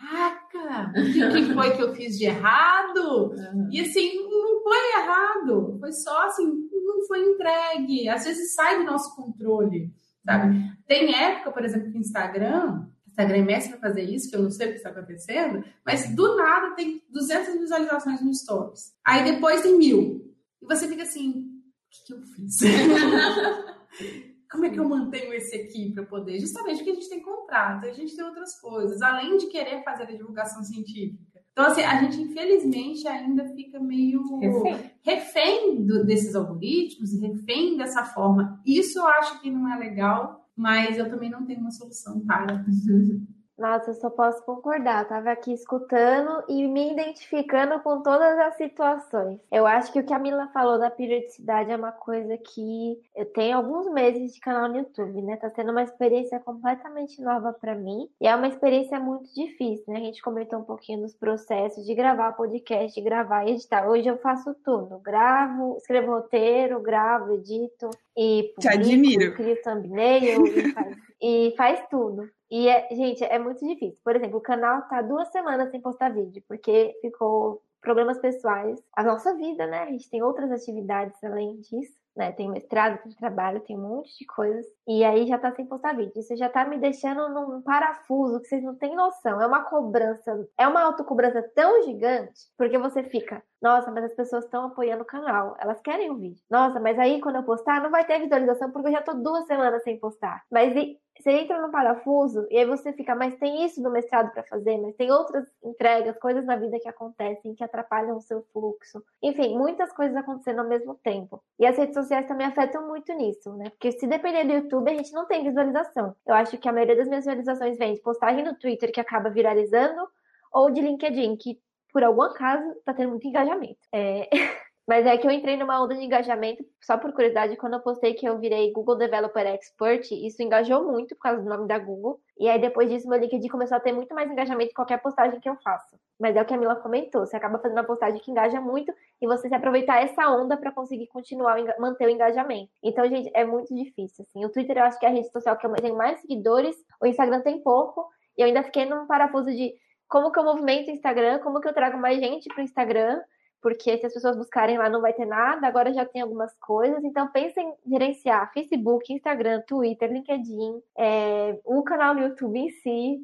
caraca, o que foi que eu fiz de errado? Uhum. E assim, não foi errado, foi só assim, não foi entregue. Às vezes sai do nosso controle, sabe? Uhum. Tem época, por exemplo, que o Instagram, Instagram mestre para fazer isso, que eu não sei o que está acontecendo, mas do nada tem 200 visualizações no Stories. Aí depois tem mil. E você fica assim, o que, que eu fiz? Como é que eu mantenho esse aqui para poder? Justamente porque a gente tem contrato, a gente tem outras coisas, além de querer fazer a divulgação científica. Então, assim, a gente infelizmente ainda fica meio refém, refém do, desses algoritmos, refém dessa forma. Isso eu acho que não é legal, mas eu também não tenho uma solução para. Nossa, eu só posso concordar. Eu tava aqui escutando e me identificando com todas as situações. Eu acho que o que a Mila falou da periodicidade é uma coisa que eu tenho alguns meses de canal no YouTube, né? Tá sendo uma experiência completamente nova para mim e é uma experiência muito difícil, né? A gente comentou um pouquinho dos processos de gravar podcast, de gravar e editar. Hoje eu faço tudo. Gravo, escrevo roteiro, gravo, edito e publico, Te admiro. crio thumbnail e faz, tudo. E, é, gente, é muito difícil. Por exemplo, o canal tá duas semanas sem postar vídeo, porque ficou problemas pessoais. A nossa vida, né? A gente tem outras atividades além disso né? Tem mestrado, tem trabalho, tem um monte de coisas. E aí já tá sem postar vídeo. Isso já tá me deixando num parafuso que vocês não têm noção. É uma cobrança, é uma autocobrança tão gigante, porque você fica, nossa, mas as pessoas estão apoiando o canal, elas querem o vídeo. Nossa, mas aí quando eu postar, não vai ter visualização porque eu já tô duas semanas sem postar. Mas e, você entra no parafuso e aí você fica, mas tem isso do mestrado para fazer, mas tem outras entregas, coisas na vida que acontecem que atrapalham o seu fluxo. Enfim, muitas coisas acontecendo ao mesmo tempo. E as redes sociais também afetam muito nisso, né? Porque se depender do YouTube, a gente não tem visualização. Eu acho que a maioria das minhas visualizações vem de postagem no Twitter que acaba viralizando ou de LinkedIn, que por algum acaso tá tendo muito engajamento. É... Mas é que eu entrei numa onda de engajamento, só por curiosidade, quando eu postei que eu virei Google Developer Expert, isso engajou muito por causa do nome da Google. E aí depois disso meu LinkedIn começou a ter muito mais engajamento em qualquer postagem que eu faço. Mas é o que a Mila comentou, você acaba fazendo uma postagem que engaja muito e você se aproveitar essa onda para conseguir continuar, manter o engajamento. Então, gente, é muito difícil, assim. O Twitter eu acho que é a rede social que eu tenho mais seguidores, o Instagram tem pouco, e eu ainda fiquei num parafuso de como que eu movimento o Instagram, como que eu trago mais gente pro Instagram, porque se as pessoas buscarem lá não vai ter nada, agora já tem algumas coisas. Então pensem em gerenciar Facebook, Instagram, Twitter, LinkedIn, é, o canal no YouTube em si.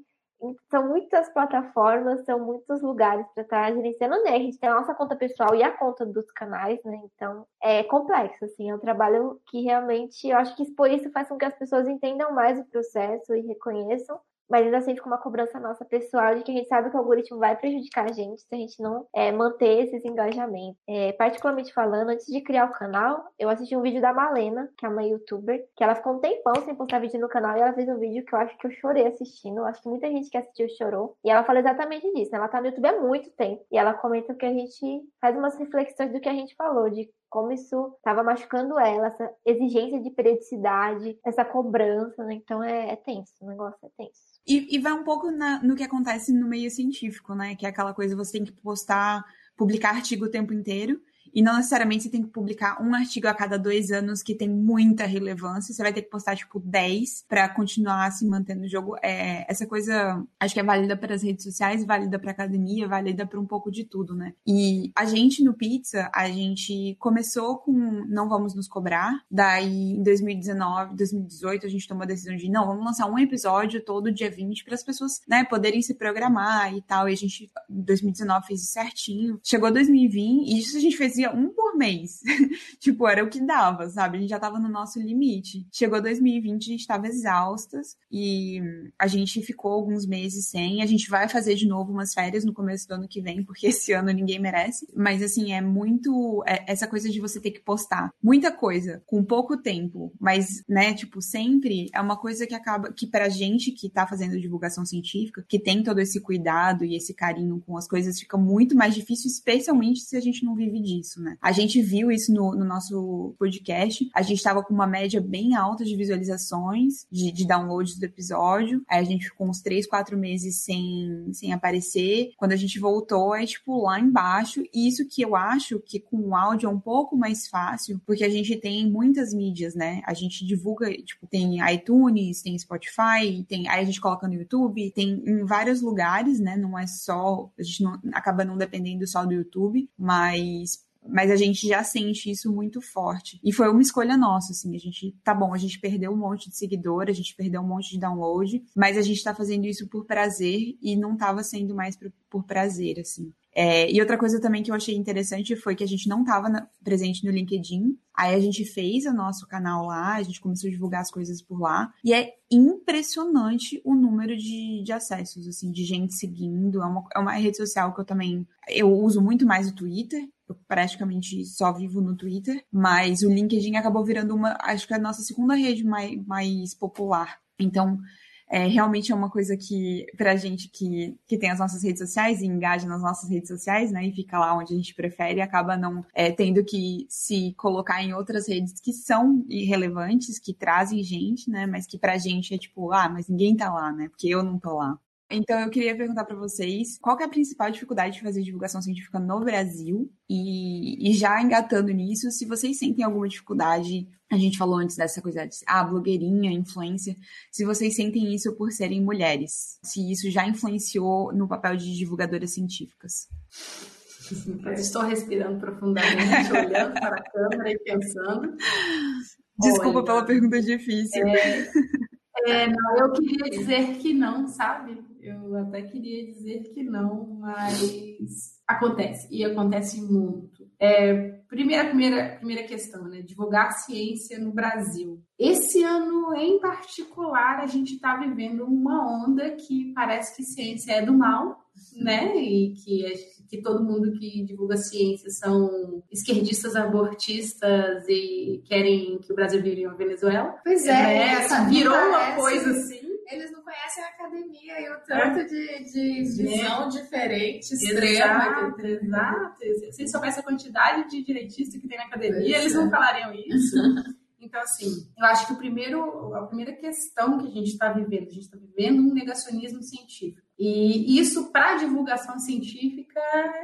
São muitas plataformas, são muitos lugares para estar gerenciando, né? A gente tem a nossa conta pessoal e a conta dos canais, né? Então é complexo, assim, é um trabalho que realmente eu acho que por isso faz com que as pessoas entendam mais o processo e reconheçam mas ainda assim fica uma cobrança nossa pessoal de que a gente sabe que o algoritmo vai prejudicar a gente se a gente não é, manter esses engajamentos. É, particularmente falando, antes de criar o canal, eu assisti um vídeo da Malena, que é uma youtuber, que ela ficou um tempão sem postar vídeo no canal e ela fez um vídeo que eu acho que eu chorei assistindo. Eu acho que muita gente que assistiu chorou. E ela fala exatamente disso. Né? Ela tá no YouTube há muito tempo. E ela comenta que a gente faz umas reflexões do que a gente falou, de como isso estava machucando ela, essa exigência de periodicidade, essa cobrança, né? Então é, é tenso, o negócio é tenso. E, e vai um pouco na, no que acontece no meio científico, né? Que é aquela coisa, você tem que postar, publicar artigo o tempo inteiro. E não necessariamente você tem que publicar um artigo a cada dois anos que tem muita relevância. Você vai ter que postar, tipo, 10 para continuar se mantendo no jogo. É, essa coisa, acho que é válida para as redes sociais, válida para academia, válida para um pouco de tudo, né? E a gente no Pizza, a gente começou com não vamos nos cobrar. Daí, em 2019, 2018, a gente tomou a decisão de não, vamos lançar um episódio todo dia 20 para as pessoas, né, poderem se programar e tal. E a gente, em 2019, fez isso certinho. Chegou 2020 e isso a gente fez fazia um mês. tipo, era o que dava, sabe? A gente já tava no nosso limite. Chegou 2020, a gente tava exaustas e a gente ficou alguns meses sem. A gente vai fazer de novo umas férias no começo do ano que vem, porque esse ano ninguém merece. Mas assim, é muito é essa coisa de você ter que postar muita coisa com pouco tempo, mas, né, tipo, sempre é uma coisa que acaba que pra gente que tá fazendo divulgação científica, que tem todo esse cuidado e esse carinho com as coisas, fica muito mais difícil, especialmente se a gente não vive disso isso, né? A gente gente viu isso no, no nosso podcast. A gente estava com uma média bem alta de visualizações, de, de downloads do episódio. Aí a gente ficou uns três, quatro meses sem, sem aparecer. Quando a gente voltou, é tipo lá embaixo. E isso que eu acho que com o áudio é um pouco mais fácil, porque a gente tem muitas mídias, né? A gente divulga, tipo, tem iTunes, tem Spotify, tem, aí a gente coloca no YouTube, tem em vários lugares, né? Não é só, a gente não, acaba não dependendo só do YouTube, mas mas a gente já sente isso muito forte. E foi uma escolha nossa, assim, a gente, tá bom, a gente perdeu um monte de seguidor, a gente perdeu um monte de download, mas a gente tá fazendo isso por prazer e não tava sendo mais por, por prazer, assim. É, e outra coisa também que eu achei interessante foi que a gente não estava presente no LinkedIn. Aí a gente fez o nosso canal lá, a gente começou a divulgar as coisas por lá. E é impressionante o número de, de acessos, assim, de gente seguindo. É uma, é uma rede social que eu também... Eu uso muito mais o Twitter. Eu praticamente só vivo no Twitter. Mas o LinkedIn acabou virando uma... Acho que é a nossa segunda rede mais, mais popular. Então, é, realmente é uma coisa que, pra gente que, que tem as nossas redes sociais e engaja nas nossas redes sociais, né, e fica lá onde a gente prefere, acaba não é, tendo que se colocar em outras redes que são irrelevantes, que trazem gente, né, mas que pra gente é tipo, ah, mas ninguém tá lá, né, porque eu não tô lá. Então, eu queria perguntar para vocês qual é a principal dificuldade de fazer divulgação científica no Brasil e, e, já engatando nisso, se vocês sentem alguma dificuldade, a gente falou antes dessa coisa de ah, blogueirinha, influência, se vocês sentem isso por serem mulheres, se isso já influenciou no papel de divulgadoras científicas. estou respirando profundamente, olhando para a câmera e pensando. Desculpa Olha, pela pergunta difícil. É, é, não, eu queria dizer que não, sabe? Eu até queria dizer que não, mas acontece, e acontece muito. É, primeira, primeira, primeira questão, né? Divulgar ciência no Brasil. Esse ano, em particular, a gente está vivendo uma onda que parece que ciência é do mal, né? E que, que todo mundo que divulga ciência são esquerdistas abortistas e querem que o Brasil vire uma Venezuela. Pois é, né? virou uma coisa assim eles não conhecem a academia e o tanto é. de, de visão é. diferente, extrema. Exato, exato. Se eles soubessem a quantidade de direitistas que tem na academia, eles não é. falariam isso. Então, assim, eu acho que o primeiro, a primeira questão que a gente está vivendo, a gente está vivendo um negacionismo científico. E isso, para divulgação científica,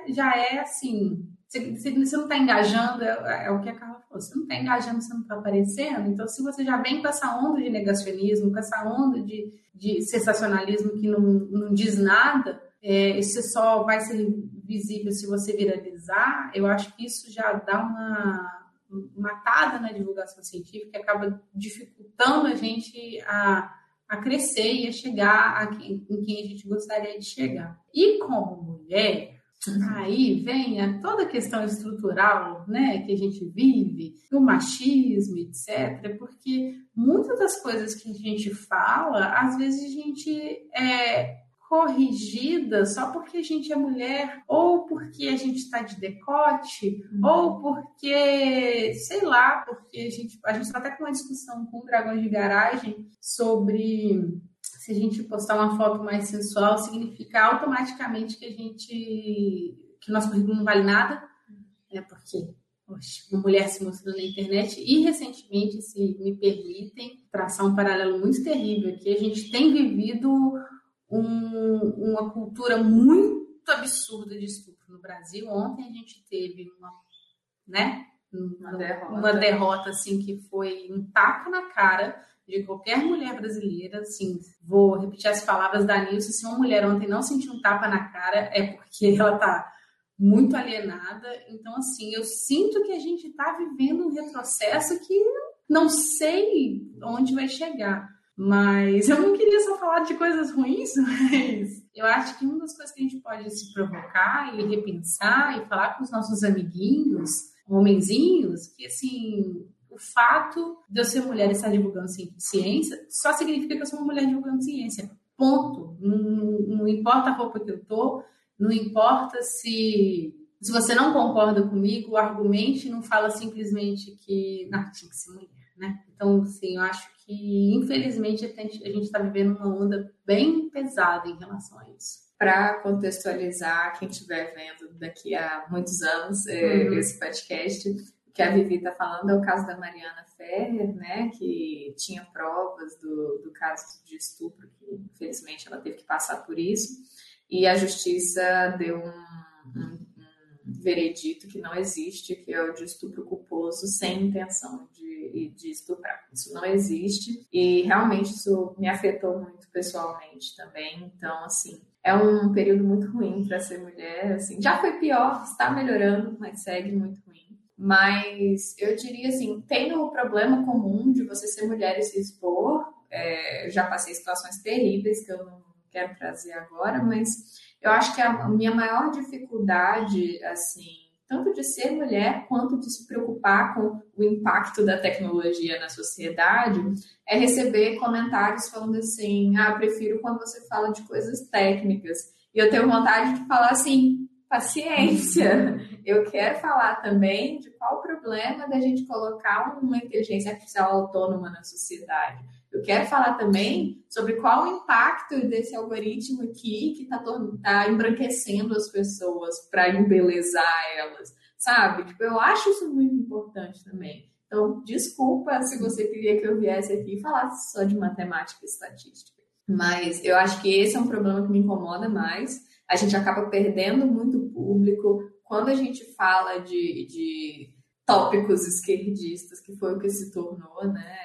já é assim. Você, você não está engajando, é, é, o que a Carla falou, você não está engajando, você não está aparecendo. Então, se você já vem com essa onda de negacionismo, com essa onda de, de sensacionalismo que não, não diz nada, é, isso só vai ser visível se você viralizar, eu acho que isso já dá uma matada na divulgação científica, acaba dificultando a gente a, a crescer e a chegar a quem, em quem a gente gostaria de chegar. E como mulher, Aí vem a toda a questão estrutural né, que a gente vive, o machismo, etc., porque muitas das coisas que a gente fala, às vezes a gente é corrigida só porque a gente é mulher, ou porque a gente está de decote, uhum. ou porque, sei lá, porque a gente a está até com uma discussão com o Dragões de Garagem sobre se a gente postar uma foto mais sensual, significa automaticamente que a gente que o nosso currículo não vale nada, né? Porque poxa, uma mulher se mostrando na internet e recentemente, se me permitem, traçar um paralelo muito terrível aqui, a gente tem vivido um, uma cultura muito absurda de estupro no Brasil. Ontem a gente teve uma, né, uma, derrota. uma derrota assim que foi um tapa na cara de qualquer mulher brasileira, assim, vou repetir as palavras da Nilce, se uma mulher ontem não sentiu um tapa na cara, é porque ela tá muito alienada. Então, assim, eu sinto que a gente está vivendo um retrocesso que não sei onde vai chegar. Mas eu não queria só falar de coisas ruins, mas eu acho que uma das coisas que a gente pode se provocar e repensar e falar com os nossos amiguinhos, homenzinhos, que assim, o fato de eu ser mulher e estar divulgando ciência só significa que eu sou uma mulher divulgando ciência. Ponto. Não, não importa a roupa que eu tô, não importa se se você não concorda comigo, argumente, não fala simplesmente que não, tinha que ser mulher né? Então, assim, eu acho que, infelizmente, a gente está vivendo uma onda bem pesada em relação a isso. Para contextualizar quem estiver vendo daqui a muitos anos é, uhum. esse podcast, que a Vivi está falando é o caso da Mariana Ferrer, né, que tinha provas do, do caso de estupro, que infelizmente ela teve que passar por isso, e a justiça deu um, um veredito que não existe, que é o de estupro culposo sem intenção de, de estuprar. Isso não existe e realmente isso me afetou muito pessoalmente também. Então, assim, é um período muito ruim para ser mulher. Assim, já foi pior, está melhorando, mas segue muito. Mas eu diria assim, tem o problema comum de você ser mulher e se expor. É, já passei situações terríveis que eu não quero trazer agora, mas eu acho que a minha maior dificuldade, assim, tanto de ser mulher quanto de se preocupar com o impacto da tecnologia na sociedade, é receber comentários falando assim: ah, prefiro quando você fala de coisas técnicas. E eu tenho vontade de falar assim: paciência. Eu quero falar também de qual o problema da gente colocar uma inteligência artificial autônoma na sociedade. Eu quero falar também sobre qual o impacto desse algoritmo aqui que está tá embranquecendo as pessoas para embelezar elas, sabe? Tipo, eu acho isso muito importante também. Então, desculpa se você queria que eu viesse aqui e falasse só de matemática e estatística. Mas eu acho que esse é um problema que me incomoda mais. A gente acaba perdendo muito público. Quando a gente fala de, de tópicos esquerdistas, que foi o que se tornou, né?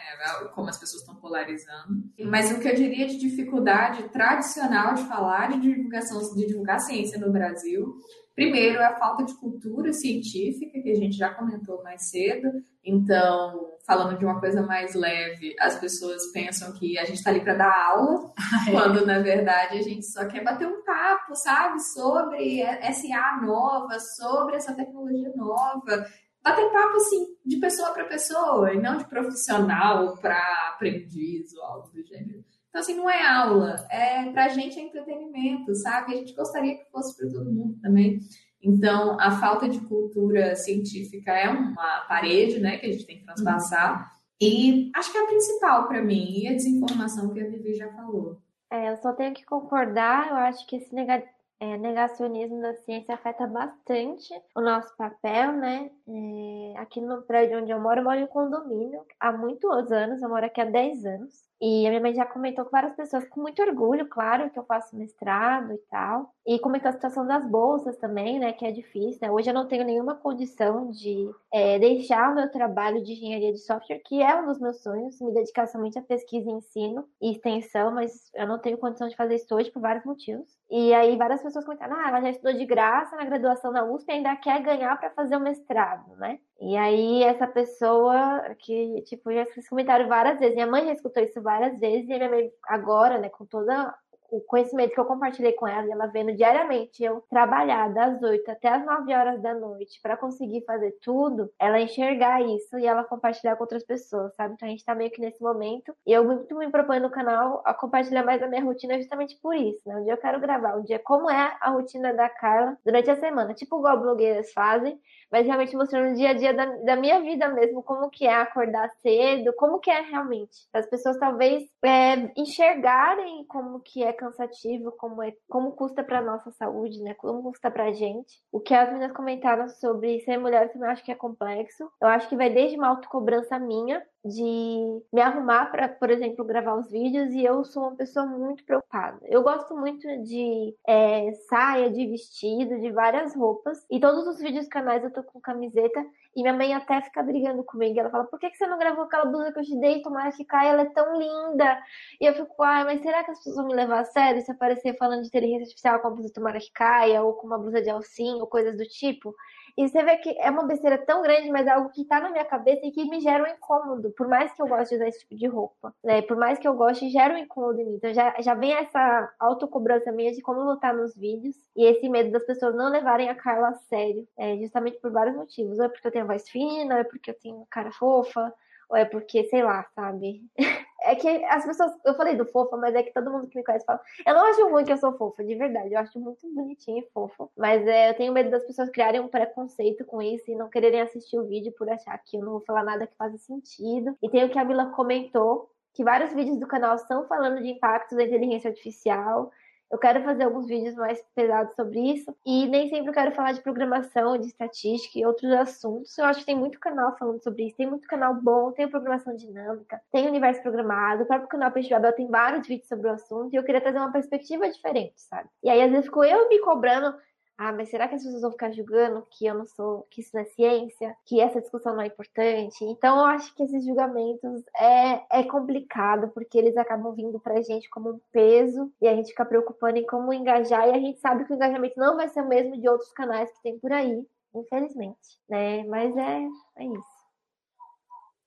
Como as pessoas estão polarizando. Mas o que eu diria de dificuldade tradicional de falar de divulgação, de divulgar ciência no Brasil, primeiro é a falta de cultura científica, que a gente já comentou mais cedo. Então, falando de uma coisa mais leve, as pessoas pensam que a gente está ali para dar aula, ah, é. quando na verdade a gente só quer bater um papo, sabe, sobre SA nova, sobre essa tecnologia nova bater papo assim de pessoa para pessoa e não de profissional para aprendiz ou algo do gênero. Então, assim, não é aula, é pra gente é entretenimento, sabe? A gente gostaria que fosse para todo mundo também. Então, a falta de cultura científica é uma parede, né, que a gente tem que transpassar. E acho que é a principal para mim, e a desinformação que a Vivi já falou. É, eu só tenho que concordar, eu acho que esse negativo é, negacionismo da ciência afeta bastante o nosso papel, né? É, aqui no prédio onde eu moro, eu moro em condomínio há muitos anos, eu moro aqui há 10 anos. E a minha mãe já comentou com várias pessoas, com muito orgulho, claro, que eu faço mestrado e tal. E comentou a situação das bolsas também, né, que é difícil. Né? Hoje eu não tenho nenhuma condição de é, deixar o meu trabalho de engenharia de software, que é um dos meus sonhos, me dedicar somente a pesquisa, ensino e extensão, mas eu não tenho condição de fazer isso hoje por vários motivos. E aí várias pessoas comentaram, ah, ela já estudou de graça na graduação na USP e ainda quer ganhar para fazer o mestrado, né? E aí, essa pessoa que, tipo, já escutou esse comentário várias vezes. Minha mãe já escutou isso várias vezes, e minha mãe, agora, né, com toda o conhecimento que eu compartilhei com ela, ela vendo diariamente eu trabalhar das 8 até as 9 horas da noite para conseguir fazer tudo, ela enxergar isso e ela compartilhar com outras pessoas, sabe? Então a gente tá meio que nesse momento. E eu muito me proponho no canal a compartilhar mais a minha rotina justamente por isso, né? Um dia eu quero gravar, um dia como é a rotina da Carla durante a semana, tipo igual blogueiras fazem, mas realmente mostrando o dia a dia da, da minha vida mesmo, como que é acordar cedo, como que é realmente. As pessoas talvez é, enxergarem como que é cansativo, como é, como custa para nossa saúde, né? Como custa pra gente. O que as meninas comentaram sobre ser mulher, eu também acho que é complexo. Eu acho que vai desde uma autocobrança minha, de me arrumar para, por exemplo, gravar os vídeos e eu sou uma pessoa muito preocupada. Eu gosto muito de é, saia, de vestido, de várias roupas e todos os vídeos canais eu tô com camiseta e minha mãe até fica brigando comigo. Ela fala: por que, que você não gravou aquela blusa que eu te dei? Tomara que caia, ela é tão linda. E eu fico, ai, mas será que as pessoas vão me levar a sério se aparecer falando de inteligência artificial com a blusa Tomara que caia ou com uma blusa de alcinho ou coisas do tipo? E você vê que é uma besteira tão grande, mas é algo que tá na minha cabeça e que me gera um incômodo. Por mais que eu goste de usar esse tipo de roupa, né? Por mais que eu goste, gera um incômodo em mim. Então já, já vem essa autocobrança minha de como lutar nos vídeos. E esse medo das pessoas não levarem a Carla a sério. É, justamente por vários motivos. Ou é porque eu tenho voz fina, ou é porque eu tenho cara fofa, ou é porque, sei lá, sabe? é que as pessoas. Eu falei do fofa, mas é que todo mundo que me conhece fala. Eu não acho ruim que eu sou fofa, de verdade. Eu acho muito bonitinho e fofo. Mas é, eu tenho medo das pessoas criarem um preconceito com isso e não quererem assistir o vídeo por achar que eu não vou falar nada que faça sentido. E tem o que a Mila comentou, que vários vídeos do canal estão falando de impactos da inteligência artificial. Eu quero fazer alguns vídeos mais pesados sobre isso. E nem sempre eu quero falar de programação, de estatística e outros assuntos. Eu acho que tem muito canal falando sobre isso. Tem muito canal bom, tem programação dinâmica, tem universo programado. O próprio canal Peixe Babel tem vários vídeos sobre o assunto. E eu queria trazer uma perspectiva diferente, sabe? E aí, às vezes, fico eu me cobrando ah, mas será que as pessoas vão ficar julgando que eu não sou, que isso não é ciência, que essa discussão não é importante? Então eu acho que esses julgamentos é, é complicado, porque eles acabam vindo pra gente como um peso e a gente fica preocupando em como engajar, e a gente sabe que o engajamento não vai ser o mesmo de outros canais que tem por aí, infelizmente, né? Mas é, é isso.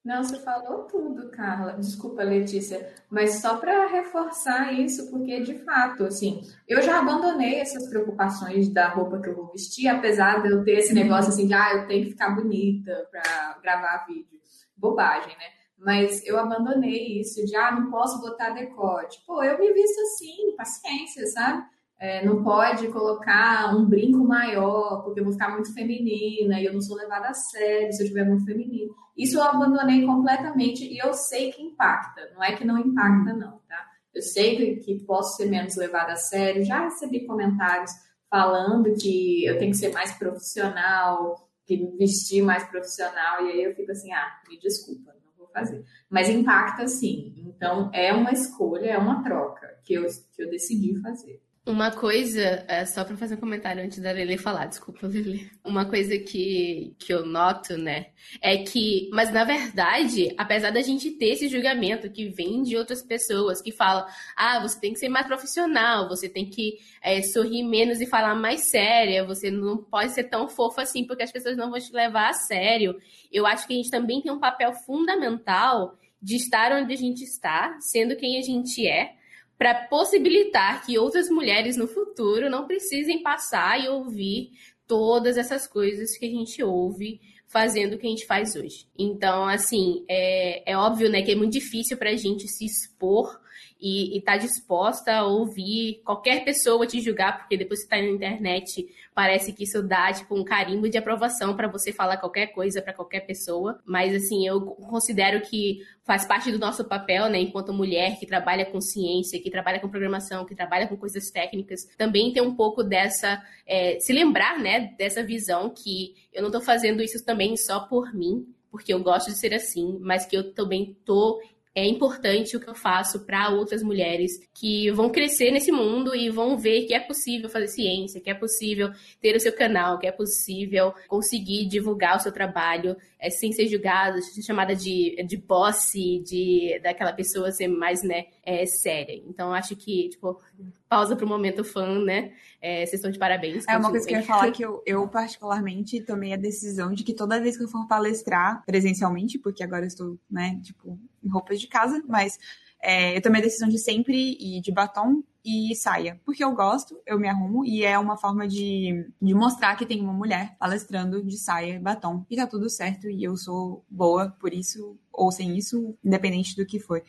Não, você falou tudo, Carla. Desculpa, Letícia, mas só para reforçar isso, porque de fato, assim, eu já abandonei essas preocupações da roupa que eu vou vestir, apesar de eu ter esse negócio assim de, ah, eu tenho que ficar bonita para gravar vídeo. Bobagem, né? Mas eu abandonei isso de, ah, não posso botar decote. Pô, eu me visto assim, paciência, sabe? É, não pode colocar um brinco maior, porque eu vou ficar muito feminina e eu não sou levada a sério se eu estiver muito feminina. Isso eu abandonei completamente e eu sei que impacta, não é que não impacta, não, tá? Eu sei que posso ser menos levada a sério, já recebi comentários falando que eu tenho que ser mais profissional, que me vestir mais profissional, e aí eu fico assim, ah, me desculpa, não vou fazer. Mas impacta sim, então é uma escolha, é uma troca que eu, que eu decidi fazer. Uma coisa, é só para fazer um comentário antes da Lele falar, desculpa, Lele. Uma coisa que, que eu noto, né, é que, mas na verdade, apesar da gente ter esse julgamento que vem de outras pessoas que falam, ah, você tem que ser mais profissional, você tem que é, sorrir menos e falar mais séria, você não pode ser tão fofa assim porque as pessoas não vão te levar a sério. Eu acho que a gente também tem um papel fundamental de estar onde a gente está, sendo quem a gente é para possibilitar que outras mulheres no futuro não precisem passar e ouvir todas essas coisas que a gente ouve fazendo o que a gente faz hoje. Então, assim, é, é óbvio, né, que é muito difícil para a gente se expor e estar tá disposta a ouvir qualquer pessoa te julgar, porque depois que está na internet, parece que isso dá tipo um carimbo de aprovação para você falar qualquer coisa para qualquer pessoa. Mas assim, eu considero que faz parte do nosso papel, né, enquanto mulher que trabalha com ciência, que trabalha com programação, que trabalha com coisas técnicas, também ter um pouco dessa, é, se lembrar, né, dessa visão que eu não estou fazendo isso também só por mim, porque eu gosto de ser assim, mas que eu também tô é importante o que eu faço para outras mulheres que vão crescer nesse mundo e vão ver que é possível fazer ciência, que é possível ter o seu canal, que é possível conseguir divulgar o seu trabalho é, sem ser julgado, ser chamada de, de boss, de daquela pessoa ser mais né, é, séria. Então acho que, tipo, pausa para o momento fã, né? É, vocês estão de parabéns. É uma coisa que eu ia falar que eu, eu, particularmente, tomei a decisão de que toda vez que eu for palestrar presencialmente, porque agora eu estou, né, tipo, em roupas de casa, mas é, eu tomei a decisão de sempre ir de batom e saia, porque eu gosto, eu me arrumo e é uma forma de, de mostrar que tem uma mulher palestrando de saia e batom e tá tudo certo e eu sou boa por isso ou sem isso, independente do que for.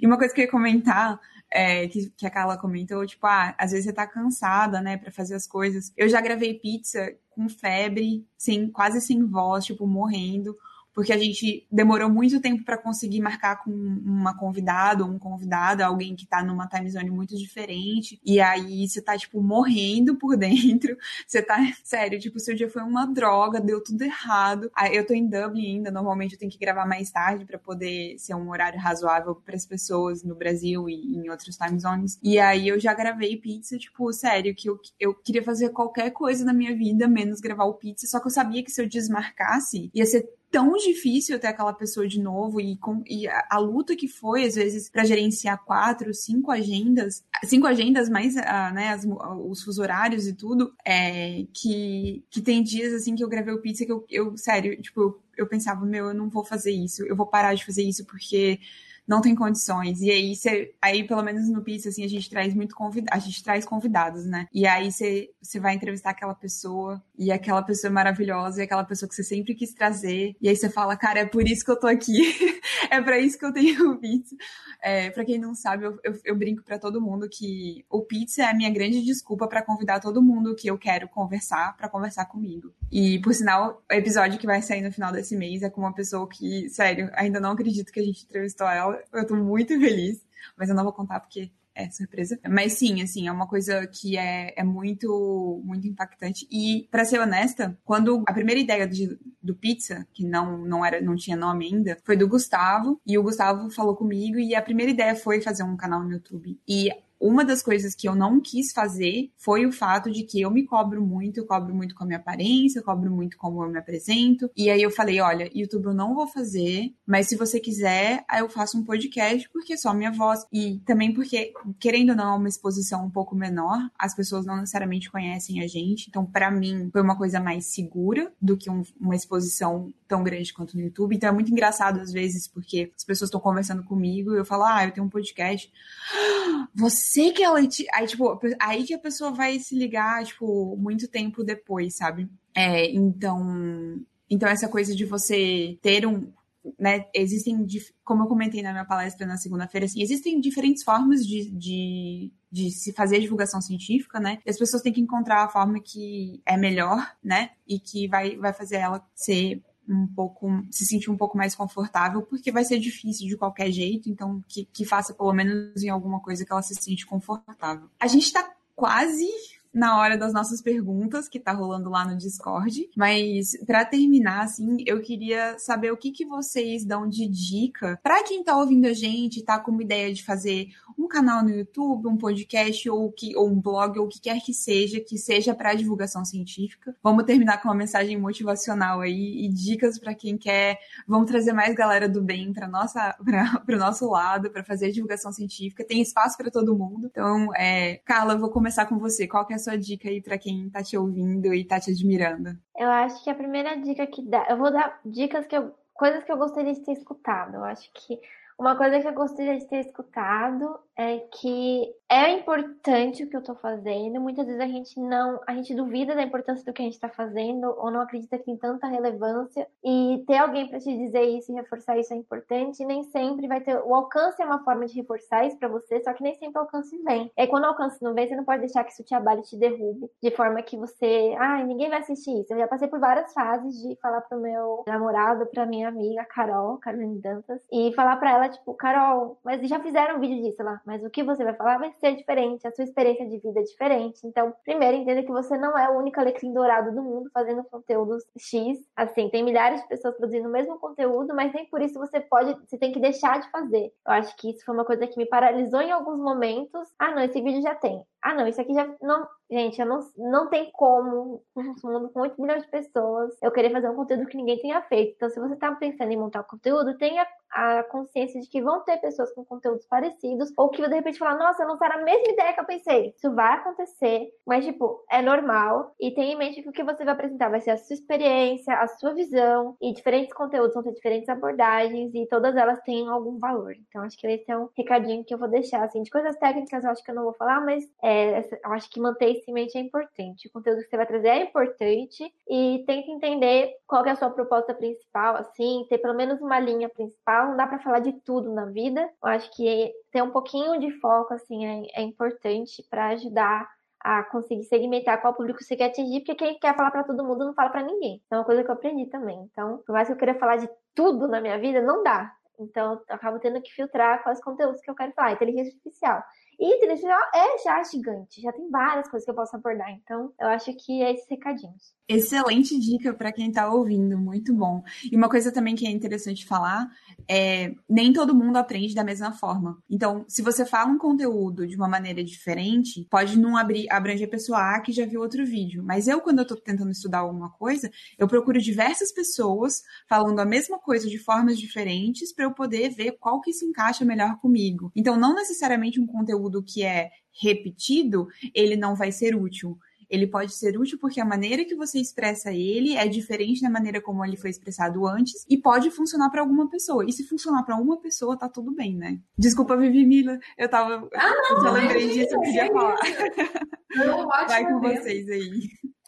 E uma coisa que eu ia comentar é, que, que a Carla comentou, tipo, ah, às vezes você tá cansada, né, para fazer as coisas. Eu já gravei pizza com febre, sem, quase sem voz, tipo, morrendo porque a gente demorou muito tempo para conseguir marcar com uma convidada ou um convidado, alguém que tá numa time zone muito diferente, e aí você tá, tipo, morrendo por dentro, você tá, sério, tipo, seu dia foi uma droga, deu tudo errado. Eu tô em Dublin ainda, normalmente eu tenho que gravar mais tarde para poder ser um horário razoável para as pessoas no Brasil e em outros time zones. E aí eu já gravei pizza, tipo, sério, que eu, eu queria fazer qualquer coisa na minha vida, menos gravar o pizza, só que eu sabia que se eu desmarcasse, ia ser tão difícil ter aquela pessoa de novo e, com, e a, a luta que foi, às vezes, para gerenciar quatro, cinco agendas, cinco agendas mais, uh, né, as, os fuso horários e tudo, é, que, que tem dias, assim, que eu gravei o pizza que eu, eu sério, tipo, eu, eu pensava, meu, eu não vou fazer isso, eu vou parar de fazer isso porque não tem condições. E aí você, aí pelo menos no Pizza, assim, a gente traz muito convidado, a gente traz convidados, né? E aí você vai entrevistar aquela pessoa, e aquela pessoa é maravilhosa, e aquela pessoa que você sempre quis trazer, e aí você fala, cara, é por isso que eu tô aqui, é para isso que eu tenho o Pizza. É, para quem não sabe, eu, eu, eu brinco para todo mundo que o Pizza é a minha grande desculpa para convidar todo mundo que eu quero conversar para conversar comigo. E, por sinal, o episódio que vai sair no final desse mês é com uma pessoa que, sério, ainda não acredito que a gente entrevistou ela. Eu tô muito feliz, mas eu não vou contar porque é surpresa. Mas sim, assim, é uma coisa que é, é muito, muito impactante. E, para ser honesta, quando a primeira ideia de, do pizza, que não, não era, não tinha nome ainda, foi do Gustavo. E o Gustavo falou comigo e a primeira ideia foi fazer um canal no YouTube. E uma das coisas que eu não quis fazer foi o fato de que eu me cobro muito, eu cobro muito com a minha aparência, eu cobro muito como eu me apresento. E aí eu falei, olha, YouTube eu não vou fazer, mas se você quiser, eu faço um podcast porque é só minha voz. E também porque, querendo ou não, é uma exposição um pouco menor, as pessoas não necessariamente conhecem a gente. Então, para mim, foi uma coisa mais segura do que um, uma exposição tão grande quanto no YouTube. Então é muito engraçado às vezes, porque as pessoas estão conversando comigo e eu falo, ah, eu tenho um podcast. Você que é Leti... Aí, tipo, aí que a pessoa vai se ligar, tipo, muito tempo depois, sabe? É, então. Então, essa coisa de você ter um, né, existem, como eu comentei na minha palestra na segunda-feira, assim, existem diferentes formas de, de, de, se fazer divulgação científica, né? E as pessoas têm que encontrar a forma que é melhor, né? E que vai, vai fazer ela ser um pouco, se sentir um pouco mais confortável, porque vai ser difícil de qualquer jeito, então que, que faça pelo menos em alguma coisa que ela se sente confortável. A gente tá quase na hora das nossas perguntas, que tá rolando lá no Discord. Mas para terminar, assim, eu queria saber o que, que vocês dão de dica para quem tá ouvindo a gente, tá com uma ideia de fazer um canal no YouTube, um podcast ou, que, ou um blog ou o que quer que seja, que seja para divulgação científica. Vamos terminar com uma mensagem motivacional aí e dicas para quem quer. Vamos trazer mais galera do bem para nossa para o nosso lado, para fazer divulgação científica. Tem espaço para todo mundo. Então, é, Carla, vou começar com você. Qual que é sua dica aí para quem tá te ouvindo e tá te admirando? Eu acho que a primeira dica que dá, eu vou dar dicas que eu, coisas que eu gostaria de ter escutado. Eu acho que uma coisa que eu gostaria de ter escutado é que é importante o que eu tô fazendo. Muitas vezes a gente não, a gente duvida da importância do que a gente tá fazendo ou não acredita que tem tanta relevância. E ter alguém para te dizer isso e reforçar isso é importante. E nem sempre vai ter. O alcance é uma forma de reforçar isso para você, só que nem sempre o alcance vem. E quando o alcance não vem, você não pode deixar que isso te abale te derrube. De forma que você. Ai, ninguém vai assistir isso. Eu já passei por várias fases de falar pro meu namorado, pra minha amiga Carol, Carolina Dantas, e falar para ela, tipo, Carol, mas já fizeram um vídeo disso lá, mas o que você vai falar vai ser diferente, a sua experiência de vida é diferente. Então, primeiro, entenda que você não é o único alecrim dourado do mundo fazendo conteúdos X. Assim, tem milhares de pessoas produzindo o mesmo conteúdo, mas nem por isso você pode, você tem que deixar de fazer. Eu acho que isso foi uma coisa que me paralisou em alguns momentos. Ah, não, esse vídeo já tem. Ah, não, isso aqui já não. Gente, eu não, não tem como, num mundo com 8 milhões de pessoas, eu querer fazer um conteúdo que ninguém tenha feito. Então, se você tá pensando em montar um conteúdo, tenha a consciência de que vão ter pessoas com conteúdos parecidos, ou que de repente falar, nossa, não será a mesma ideia que eu pensei. Isso vai acontecer, mas, tipo, é normal. E tenha em mente que o que você vai apresentar vai ser a sua experiência, a sua visão, e diferentes conteúdos vão ter diferentes abordagens, e todas elas têm algum valor. Então, acho que esse é um recadinho que eu vou deixar, assim, de coisas técnicas, eu acho que eu não vou falar, mas é, eu acho que manter isso em mente é importante. O conteúdo que você vai trazer é importante, e tente entender qual é a sua proposta principal, assim, ter pelo menos uma linha principal não dá para falar de tudo na vida. Eu acho que ter um pouquinho de foco assim é, é importante para ajudar a conseguir segmentar qual público você quer atingir, porque quem quer falar para todo mundo não fala para ninguém. Então, é uma coisa que eu aprendi também. Então, por mais que eu queira falar de tudo na minha vida, não dá. Então, eu acabo tendo que filtrar quais conteúdos que eu quero falar. Inteligência artificial. E artificial é já gigante, já tem várias coisas que eu posso abordar. Então, eu acho que é esses recadinhos. Excelente dica para quem está ouvindo, muito bom. E uma coisa também que é interessante falar é nem todo mundo aprende da mesma forma. Então, se você fala um conteúdo de uma maneira diferente, pode não abrir, abranger a pessoa A que já viu outro vídeo. Mas eu, quando eu estou tentando estudar alguma coisa, eu procuro diversas pessoas falando a mesma coisa de formas diferentes para eu poder ver qual que se encaixa melhor comigo. Então, não necessariamente um conteúdo que é repetido, ele não vai ser útil Ele pode ser útil porque a maneira que você expressa ele é diferente da maneira como ele foi expressado antes e pode funcionar para alguma pessoa. E se funcionar para uma pessoa, tá tudo bem, né? Desculpa, Vivi Mila, eu tava. Ah, não, eu lembrei disso, eu queria falar. Não, Vai com vocês aí.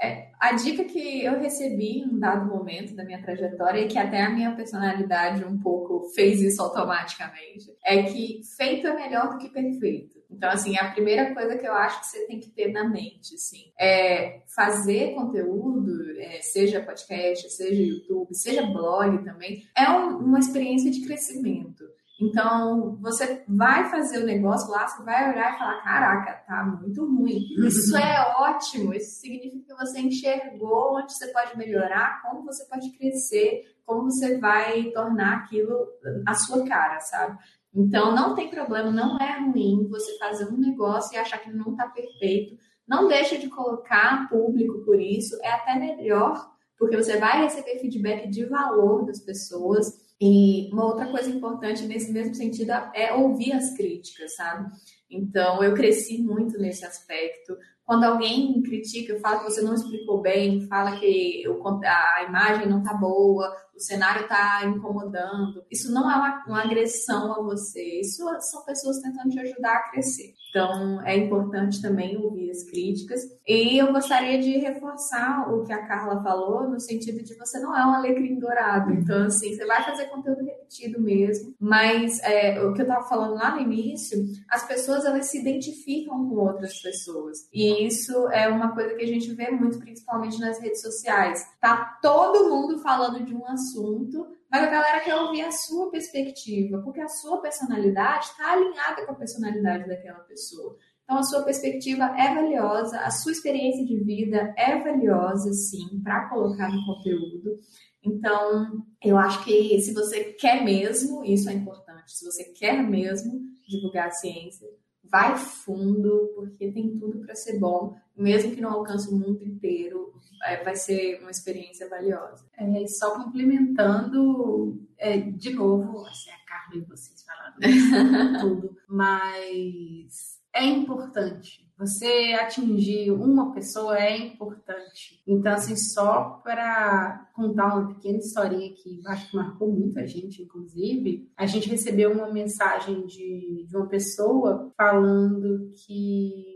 É, a dica que eu recebi em um dado momento da minha trajetória e que até a minha personalidade um pouco fez isso automaticamente é que feito é melhor do que perfeito. Então, assim, a primeira coisa que eu acho que você tem que ter na mente, assim, é fazer conteúdo, é, seja podcast, seja YouTube, seja blog também, é um, uma experiência de crescimento. Então, você vai fazer o negócio lá, você vai olhar e falar: caraca, tá muito ruim. Isso é ótimo. Isso significa que você enxergou onde você pode melhorar, como você pode crescer, como você vai tornar aquilo a sua cara, sabe? Então, não tem problema, não é ruim você fazer um negócio e achar que não está perfeito. Não deixa de colocar público por isso, é até melhor, porque você vai receber feedback de valor das pessoas e uma outra coisa importante nesse mesmo sentido é ouvir as críticas, sabe? Então, eu cresci muito nesse aspecto. Quando alguém critica, fala que você não explicou bem, fala que a imagem não tá boa, o cenário tá incomodando, isso não é uma, uma agressão a você, isso são pessoas tentando te ajudar a crescer. Então, é importante também ouvir as críticas. E eu gostaria de reforçar o que a Carla falou, no sentido de você não é um alecrim dourado. Então, assim, você vai fazer conteúdo repetido mesmo. Mas é, o que eu estava falando lá no início, as pessoas, elas se identificam com outras pessoas. E isso é uma coisa que a gente vê muito, principalmente nas redes sociais. Tá todo mundo falando de um assunto, mas a galera quer ouvir a sua perspectiva, porque a sua personalidade está alinhada com a personalidade daquela pessoa. Então, a sua perspectiva é valiosa, a sua experiência de vida é valiosa, sim, para colocar no conteúdo. Então, eu acho que se você quer mesmo, isso é importante, se você quer mesmo divulgar a ciência, vai fundo, porque tem tudo para ser bom, mesmo que não alcance o mundo inteiro, é, vai ser uma experiência valiosa. É, só complementando, é, de novo, assim, a Carla e vocês falando tudo, mas é importante. Você atingir uma pessoa é importante. Então, assim, só para contar uma pequena historinha que acho que marcou muita gente, inclusive, a gente recebeu uma mensagem de, de uma pessoa falando que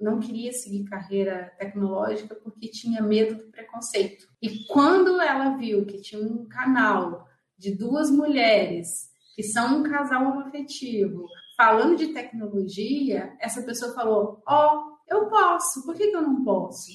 não queria seguir carreira tecnológica porque tinha medo do preconceito. E quando ela viu que tinha um canal de duas mulheres que são um casal homoafetivo falando de tecnologia, essa pessoa falou: Ó, oh, eu posso, por que, que eu não posso?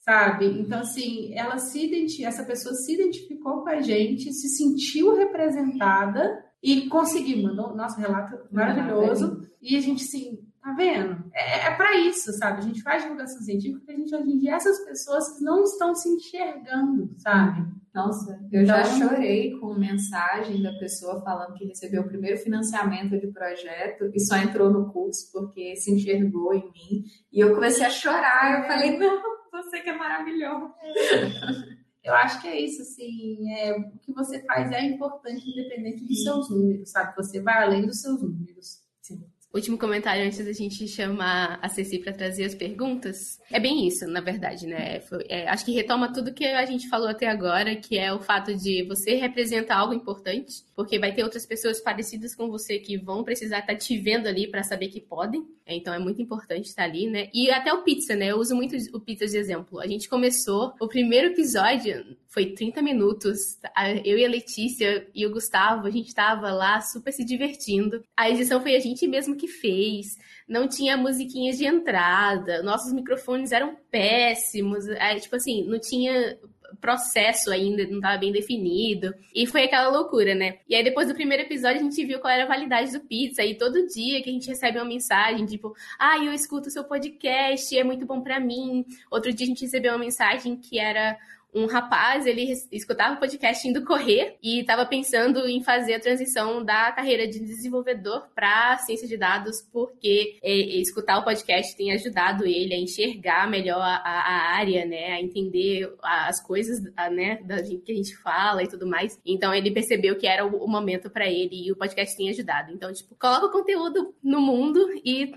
Sabe? Então, assim, ela se identi... essa pessoa se identificou com a gente, se sentiu representada e conseguiu, mandou nosso relato maravilhoso. E a gente, assim, Tá vendo? É, é para isso, sabe? A gente faz divulgação científica porque a gente atingir essas pessoas não estão se enxergando, sabe? Nossa, eu então, já chorei com mensagem da pessoa falando que recebeu o primeiro financiamento de projeto e só entrou no curso porque se enxergou em mim. E eu comecei a chorar. Eu falei, não, você que é maravilhoso. Eu acho que é isso, assim, é, o que você faz é importante independente dos seus números, sabe? Você vai além dos seus números. Último comentário antes da gente chamar a Ceci para trazer as perguntas. É bem isso, na verdade, né? Foi, é, acho que retoma tudo que a gente falou até agora, que é o fato de você representar algo importante, porque vai ter outras pessoas parecidas com você que vão precisar estar tá te vendo ali para saber que podem. Então é muito importante estar ali, né? E até o pizza, né? Eu uso muito o pizza de exemplo. A gente começou, o primeiro episódio foi 30 minutos. Eu e a Letícia e o Gustavo, a gente estava lá super se divertindo. A edição foi a gente mesmo que fez. Não tinha musiquinha de entrada. Nossos microfones eram péssimos. É, tipo assim, não tinha processo ainda, não estava bem definido. E foi aquela loucura, né? E aí, depois do primeiro episódio, a gente viu qual era a validade do pizza. E todo dia que a gente recebe uma mensagem, tipo, ah, eu escuto o seu podcast, é muito bom para mim. Outro dia a gente recebeu uma mensagem que era um rapaz, ele escutava o podcast indo correr e estava pensando em fazer a transição da carreira de desenvolvedor para ciência de dados, porque é, escutar o podcast tem ajudado ele a enxergar melhor a, a área, né, a entender as coisas, né, da que a gente fala e tudo mais. Então ele percebeu que era o, momento para ele e o podcast tem ajudado. Então, tipo, coloca o conteúdo no mundo e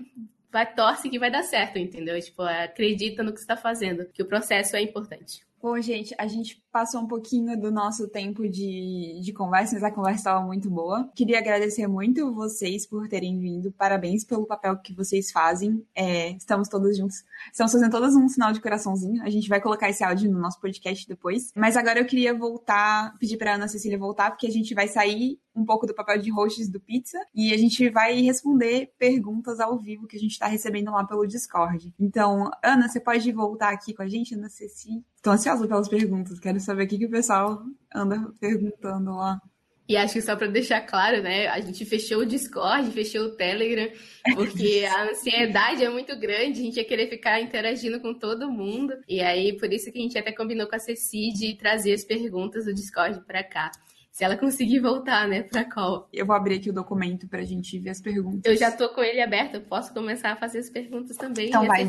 vai torce que vai dar certo, entendeu? Tipo, acredita no que você tá fazendo, que o processo é importante. Bom, gente, a gente passou um pouquinho do nosso tempo de, de conversa, mas a conversa estava muito boa. Queria agradecer muito vocês por terem vindo. Parabéns pelo papel que vocês fazem. É, estamos todos juntos. Estamos fazendo todos um sinal de coraçãozinho. A gente vai colocar esse áudio no nosso podcast depois. Mas agora eu queria voltar, pedir para Ana Cecília voltar, porque a gente vai sair um pouco do papel de hosts do Pizza e a gente vai responder perguntas ao vivo que a gente está recebendo lá pelo Discord. Então, Ana, você pode voltar aqui com a gente, Ana Cecília? Estou ansiosa pelas perguntas, quero saber o que, que o pessoal anda perguntando lá. E acho que só para deixar claro, né? A gente fechou o Discord, fechou o Telegram, porque a ansiedade é muito grande, a gente ia querer ficar interagindo com todo mundo. E aí, por isso que a gente até combinou com a Ceci de trazer as perguntas do Discord para cá. Se ela conseguir voltar, né, pra call. Eu vou abrir aqui o documento pra gente ver as perguntas. Eu já tô com ele aberto, eu posso começar a fazer as perguntas também. Então vai,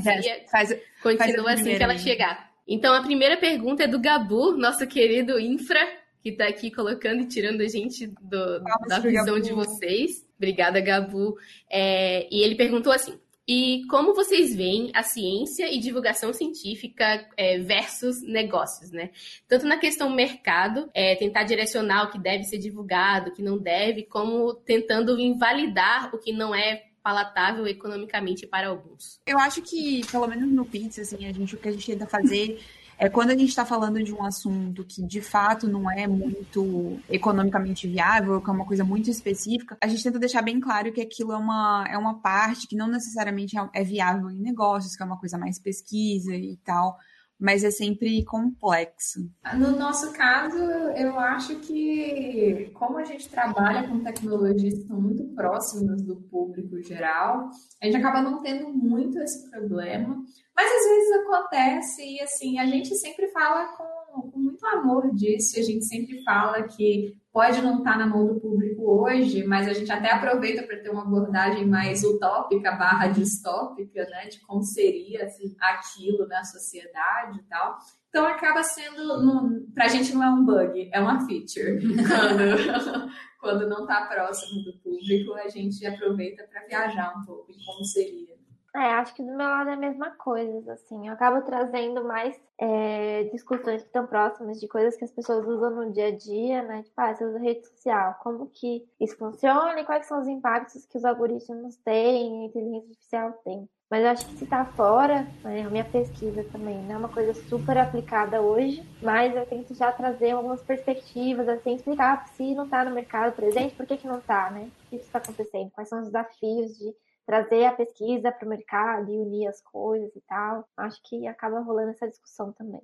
faz, continua faz assim que ela chegar. Então, a primeira pergunta é do Gabu, nosso querido infra, que está aqui colocando e tirando a gente do, da visão Gabu. de vocês. Obrigada, Gabu. É, e ele perguntou assim: e como vocês veem a ciência e divulgação científica é, versus negócios, né? Tanto na questão mercado, é, tentar direcionar o que deve ser divulgado, o que não deve, como tentando invalidar o que não é palatável economicamente para alguns. Eu acho que, pelo menos no Pizza, assim, a gente, o que a gente tenta fazer é quando a gente está falando de um assunto que de fato não é muito economicamente viável, que é uma coisa muito específica, a gente tenta deixar bem claro que aquilo é uma, é uma parte que não necessariamente é, é viável em negócios, que é uma coisa mais pesquisa e tal mas é sempre complexo. No nosso caso, eu acho que, como a gente trabalha com tecnologias que estão muito próximas do público geral, a gente acaba não tendo muito esse problema, mas às vezes acontece e assim, a gente sempre fala com, com muito amor disso, a gente sempre fala que pode não estar na mão do público hoje, mas a gente até aproveita para ter uma abordagem mais utópica barra distópica, né, de como seria assim, aquilo na sociedade e tal. Então acaba sendo, para a gente não é um bug, é uma feature. Quando, quando não está próximo do público, a gente aproveita para viajar um pouco em como seria. É, acho que do meu lado é a mesma coisa, assim. Eu acabo trazendo mais é, discussões que estão próximas de coisas que as pessoas usam no dia a dia, né? Tipo, ah, você usa rede social, como que isso funciona e quais são os impactos que os algoritmos têm, a inteligência artificial tem. Mas eu acho que se tá fora, né, a minha pesquisa também não é uma coisa super aplicada hoje, mas eu tento já trazer algumas perspectivas, assim, explicar se não tá no mercado presente, por que que não tá, né? O que está acontecendo? Quais são os desafios de trazer a pesquisa para o mercado e unir as coisas e tal. Acho que acaba rolando essa discussão também.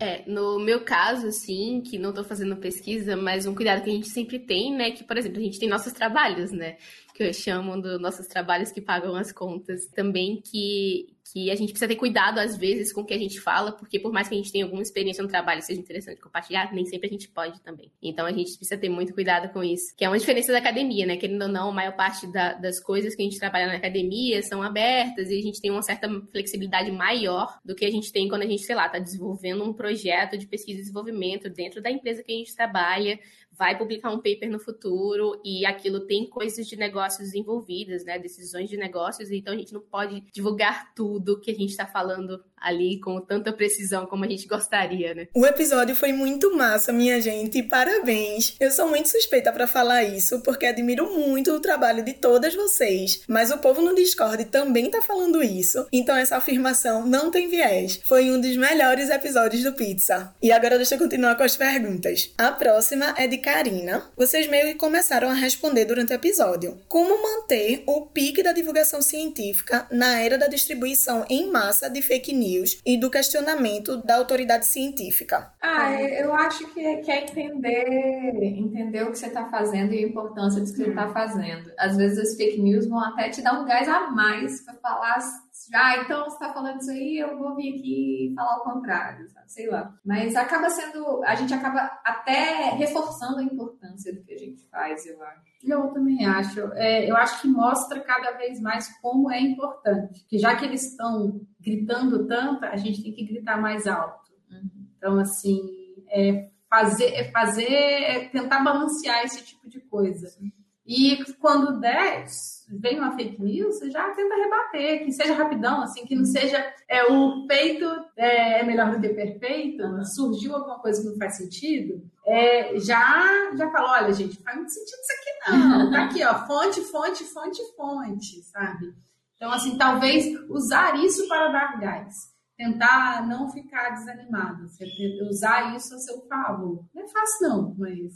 É, no meu caso, assim, que não estou fazendo pesquisa, mas um cuidado que a gente sempre tem, né, que, por exemplo, a gente tem nossos trabalhos, né, que eu chamo dos nossos trabalhos que pagam as contas, também que, que a gente precisa ter cuidado, às vezes, com o que a gente fala, porque por mais que a gente tenha alguma experiência no trabalho seja interessante compartilhar, nem sempre a gente pode também. Então a gente precisa ter muito cuidado com isso, que é uma diferença da academia, né? Querendo ou não, a maior parte da, das coisas que a gente trabalha na academia são abertas e a gente tem uma certa flexibilidade maior do que a gente tem quando a gente, sei lá, está desenvolvendo um projeto de pesquisa e desenvolvimento dentro da empresa que a gente trabalha, vai publicar um paper no futuro e aquilo tem coisas de negócios envolvidas, né? Decisões de negócios, então a gente não pode divulgar tudo que a gente está falando ali com tanta precisão como a gente gostaria, né? O episódio foi muito massa, minha gente, parabéns. Eu sou muito suspeita para falar isso, porque admiro muito o trabalho de todas vocês, mas o povo no Discord também tá falando isso, então essa afirmação não tem viés. Foi um dos melhores episódios do Pizza. E agora deixa eu continuar com as perguntas. A próxima é de Karina. Vocês meio que começaram a responder durante o episódio. Como manter o pique da divulgação científica na era da distribuição em massa de fake news e do questionamento da autoridade científica? Ah, eu acho que é, que é entender, entender o que você está fazendo e a importância disso que você está hum. fazendo. Às vezes as fake news vão até te dar um gás a mais para falar ah, então você está falando isso aí, eu vou vir aqui falar o contrário, sabe? sei lá. Mas acaba sendo, a gente acaba até reforçando a importância do que a gente faz, eu acho. Eu também acho. É, eu acho que mostra cada vez mais como é importante. Que já que eles estão gritando tanto, a gente tem que gritar mais alto. Então, assim, é fazer, é fazer, é tentar balancear esse tipo de coisa. E quando der, vem uma fake news, você já tenta rebater, que seja rapidão, assim, que não seja é, o peito é, é melhor do que perfeito, surgiu alguma coisa que não faz sentido, é, já, já falou, olha, gente, faz muito sentido isso aqui não. Tá aqui, ó, fonte, fonte, fonte, fonte, sabe? Então, assim, talvez usar isso para dar gás tentar não ficar desanimado, usar isso a seu favor. Não é fácil, não, mas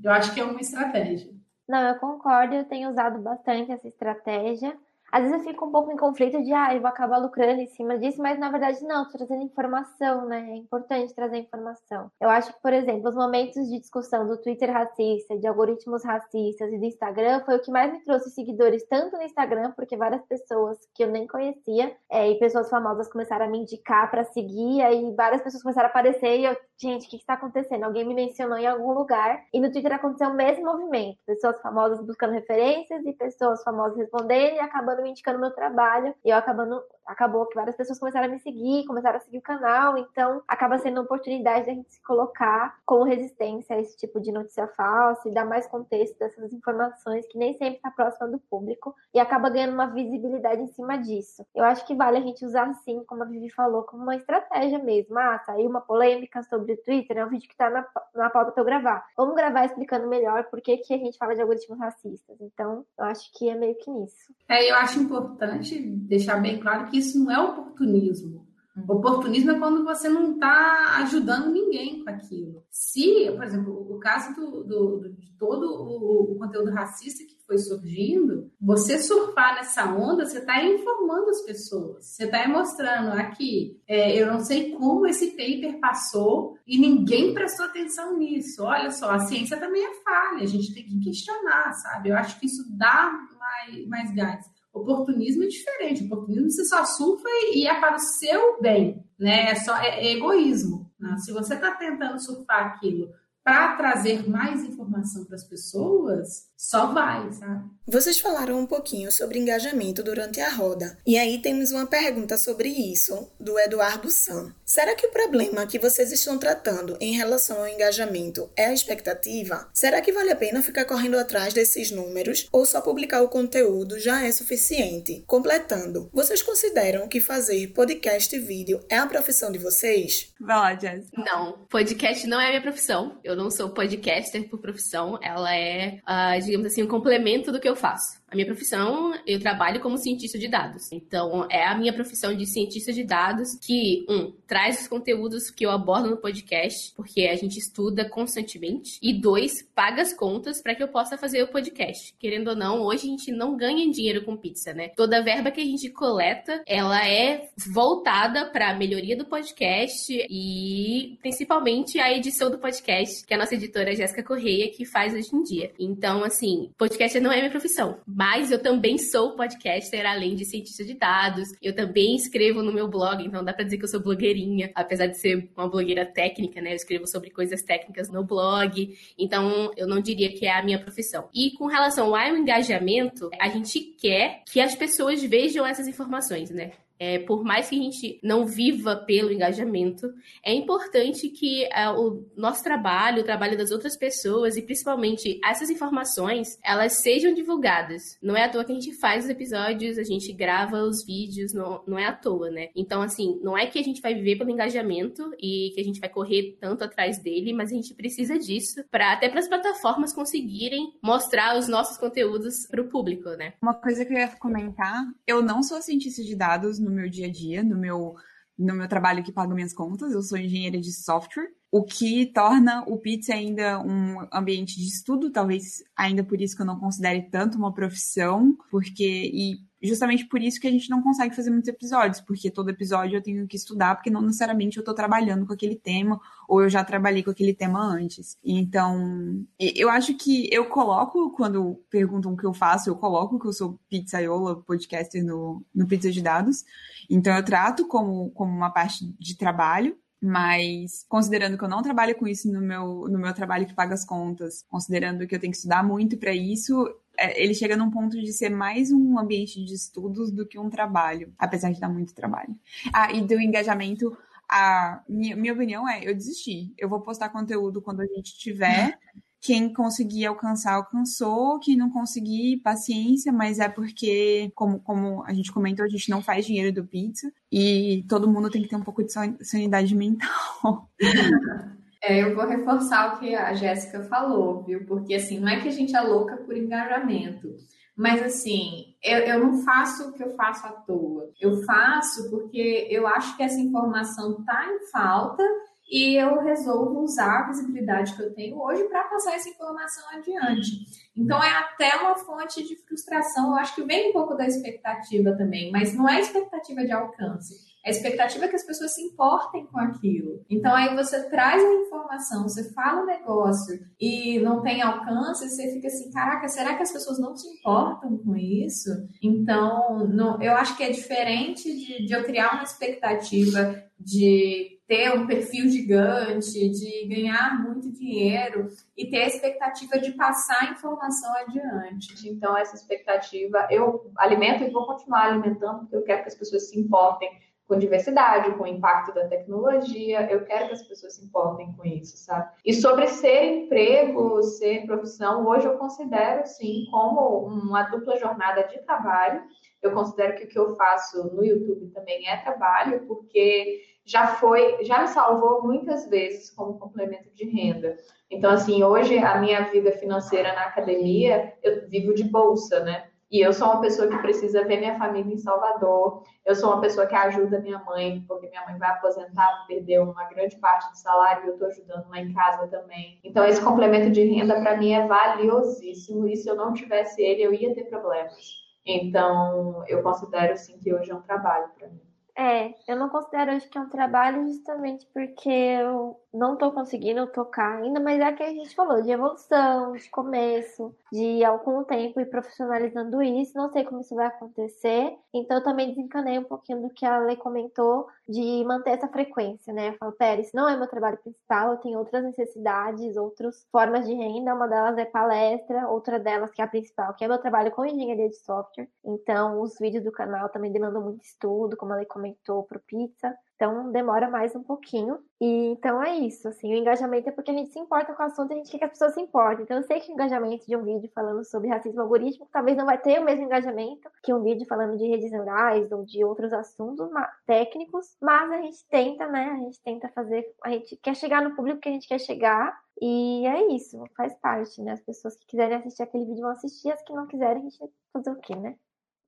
eu acho que é uma estratégia. Não, eu concordo, eu tenho usado bastante essa estratégia. Às vezes eu fico um pouco em conflito de, ah, eu vou acabar lucrando em cima disso, mas na verdade não, tô trazendo informação, né? É importante trazer informação. Eu acho que, por exemplo, os momentos de discussão do Twitter racista, de algoritmos racistas e do Instagram foi o que mais me trouxe seguidores, tanto no Instagram, porque várias pessoas que eu nem conhecia é, e pessoas famosas começaram a me indicar para seguir, aí várias pessoas começaram a aparecer e eu, gente, o que está acontecendo? Alguém me mencionou em algum lugar. E no Twitter aconteceu o mesmo movimento: pessoas famosas buscando referências e pessoas famosas respondendo e acabando me indicando meu trabalho. E eu acabando acabou que várias pessoas começaram a me seguir, começaram a seguir o canal, então acaba sendo uma oportunidade da gente se colocar como resistência a esse tipo de notícia falsa e dar mais contexto dessas informações que nem sempre está próxima do público e acaba ganhando uma visibilidade em cima disso. Eu acho que vale a gente usar assim, como a Vivi falou, como uma estratégia mesmo. Ah, saiu uma polêmica sobre o Twitter, é um vídeo que está na, na pauta para eu gravar. Vamos gravar explicando melhor por que, que a gente fala de algoritmos racistas. Então, eu acho que é meio que nisso. É, eu acho importante deixar bem claro que isso não é oportunismo. Uhum. Oportunismo é quando você não está ajudando ninguém com aquilo. Se, por exemplo, o caso do, do, de todo o, o, conteúdo racista que foi surgindo, você surfar nessa onda, você está informando as pessoas. Você está mostrando aqui, é, eu não sei como esse paper passou e ninguém prestou atenção nisso. Olha só, a ciência também é falha, a gente tem que questionar, sabe? Eu acho que isso dá mais, mais gás. Oportunismo é diferente. Oportunismo você só surfa e é para o seu bem, né? É só é, é egoísmo. Né? Se você está tentando surfar aquilo para trazer mais informação para as pessoas, só vai, sabe? Vocês falaram um pouquinho sobre engajamento durante a roda. E aí temos uma pergunta sobre isso do Eduardo Sam. Será que o problema que vocês estão tratando em relação ao engajamento é a expectativa? Será que vale a pena ficar correndo atrás desses números ou só publicar o conteúdo já é suficiente? Completando, vocês consideram que fazer podcast e vídeo é a profissão de vocês? Vai lá, Jess. Não, podcast não é a minha profissão. Eu não sou podcaster por profissão. Ela é, uh, digamos assim, um complemento do que eu faço. A minha profissão, eu trabalho como cientista de dados. Então, é a minha profissão de cientista de dados que, um, traz os conteúdos que eu abordo no podcast, porque a gente estuda constantemente. E dois, paga as contas para que eu possa fazer o podcast. Querendo ou não, hoje a gente não ganha dinheiro com pizza, né? Toda verba que a gente coleta, ela é voltada para a melhoria do podcast e principalmente a edição do podcast, que a nossa editora Jéssica Correia que faz hoje em dia. Então, assim, podcast não é minha profissão mas eu também sou podcaster, além de cientista de dados. Eu também escrevo no meu blog, então dá pra dizer que eu sou blogueirinha, apesar de ser uma blogueira técnica, né? Eu escrevo sobre coisas técnicas no blog, então eu não diria que é a minha profissão. E com relação ao engajamento, a gente quer que as pessoas vejam essas informações, né? É, por mais que a gente não viva pelo engajamento, é importante que é, o nosso trabalho, o trabalho das outras pessoas e principalmente essas informações, elas sejam divulgadas. Não é à toa que a gente faz os episódios, a gente grava os vídeos, não, não é à toa, né? Então, assim, não é que a gente vai viver pelo engajamento e que a gente vai correr tanto atrás dele, mas a gente precisa disso para até para as plataformas conseguirem mostrar os nossos conteúdos para o público, né? Uma coisa que eu ia comentar, eu não sou cientista de dados no meu dia a dia, no meu, no meu trabalho que paga minhas contas. Eu sou engenheira de software, o que torna o Pizza ainda um ambiente de estudo, talvez ainda por isso que eu não considere tanto uma profissão, porque e justamente por isso que a gente não consegue fazer muitos episódios, porque todo episódio eu tenho que estudar, porque não necessariamente eu estou trabalhando com aquele tema, ou eu já trabalhei com aquele tema antes. Então, eu acho que eu coloco, quando perguntam o que eu faço, eu coloco que eu sou pizzaiola, podcaster no, no Pizza de Dados. Então, eu trato como, como uma parte de trabalho, mas considerando que eu não trabalho com isso no meu, no meu trabalho que paga as contas, considerando que eu tenho que estudar muito para isso, ele chega num ponto de ser mais um ambiente de estudos do que um trabalho, apesar de dar muito trabalho. Ah, e do engajamento, a minha, minha opinião é, eu desisti. Eu vou postar conteúdo quando a gente tiver quem conseguir alcançar, alcançou, quem não conseguir, paciência, mas é porque, como, como a gente comentou, a gente não faz dinheiro do pizza e todo mundo tem que ter um pouco de sanidade mental. É, eu vou reforçar o que a Jéssica falou, viu? Porque assim, não é que a gente é louca por engajamento. Mas assim, eu, eu não faço o que eu faço à toa. Eu faço porque eu acho que essa informação está em falta e eu resolvo usar a visibilidade que eu tenho hoje para passar essa informação adiante. Então é até uma fonte de frustração, eu acho que vem um pouco da expectativa também, mas não é expectativa de alcance. É a expectativa que as pessoas se importem com aquilo. Então aí você traz a informação, você fala o negócio e não tem alcance, você fica assim, caraca, será que as pessoas não se importam com isso? Então, não, eu acho que é diferente de, de eu criar uma expectativa de ter um perfil gigante, de ganhar muito dinheiro e ter a expectativa de passar a informação adiante. Então, essa expectativa eu alimento e vou continuar alimentando, porque eu quero que as pessoas se importem com diversidade, com o impacto da tecnologia. Eu quero que as pessoas se importem com isso, sabe? E sobre ser emprego, ser profissão, hoje eu considero sim como uma dupla jornada de trabalho. Eu considero que o que eu faço no YouTube também é trabalho, porque já foi, já me salvou muitas vezes como complemento de renda. Então, assim, hoje a minha vida financeira na academia, eu vivo de bolsa, né? E eu sou uma pessoa que precisa ver minha família em Salvador. Eu sou uma pessoa que ajuda minha mãe, porque minha mãe vai aposentar, perdeu uma grande parte do salário e eu estou ajudando lá em casa também. Então, esse complemento de renda para mim é valiosíssimo. E se eu não tivesse ele, eu ia ter problemas. Então, eu considero sim que hoje é um trabalho para mim. É, eu não considero hoje que é um trabalho justamente porque eu não tô conseguindo tocar ainda, mas é que a gente falou de evolução, de começo, de algum tempo ir profissionalizando isso. Não sei como isso vai acontecer, então eu também desencanei um pouquinho do que a Lei comentou de manter essa frequência, né? Eu falo, Pérez, não é meu trabalho principal, eu tenho outras necessidades, outras formas de renda. Uma delas é palestra, outra delas, que é a principal, que é meu trabalho com engenharia de software. Então, os vídeos do canal também demandam muito estudo, como a Lei comentou, pro pizza. Então demora mais um pouquinho. E então é isso, assim, o engajamento é porque a gente se importa com o assunto a gente quer que as pessoas se importem. Então eu sei que o engajamento de um vídeo falando sobre racismo algorítmico talvez não vai ter o mesmo engajamento que um vídeo falando de redes neurais ou de outros assuntos técnicos, mas a gente tenta, né? A gente tenta fazer, a gente quer chegar no público que a gente quer chegar. E é isso, faz parte, né? As pessoas que quiserem assistir aquele vídeo vão assistir, as que não quiserem, a gente vai fazer o quê, né?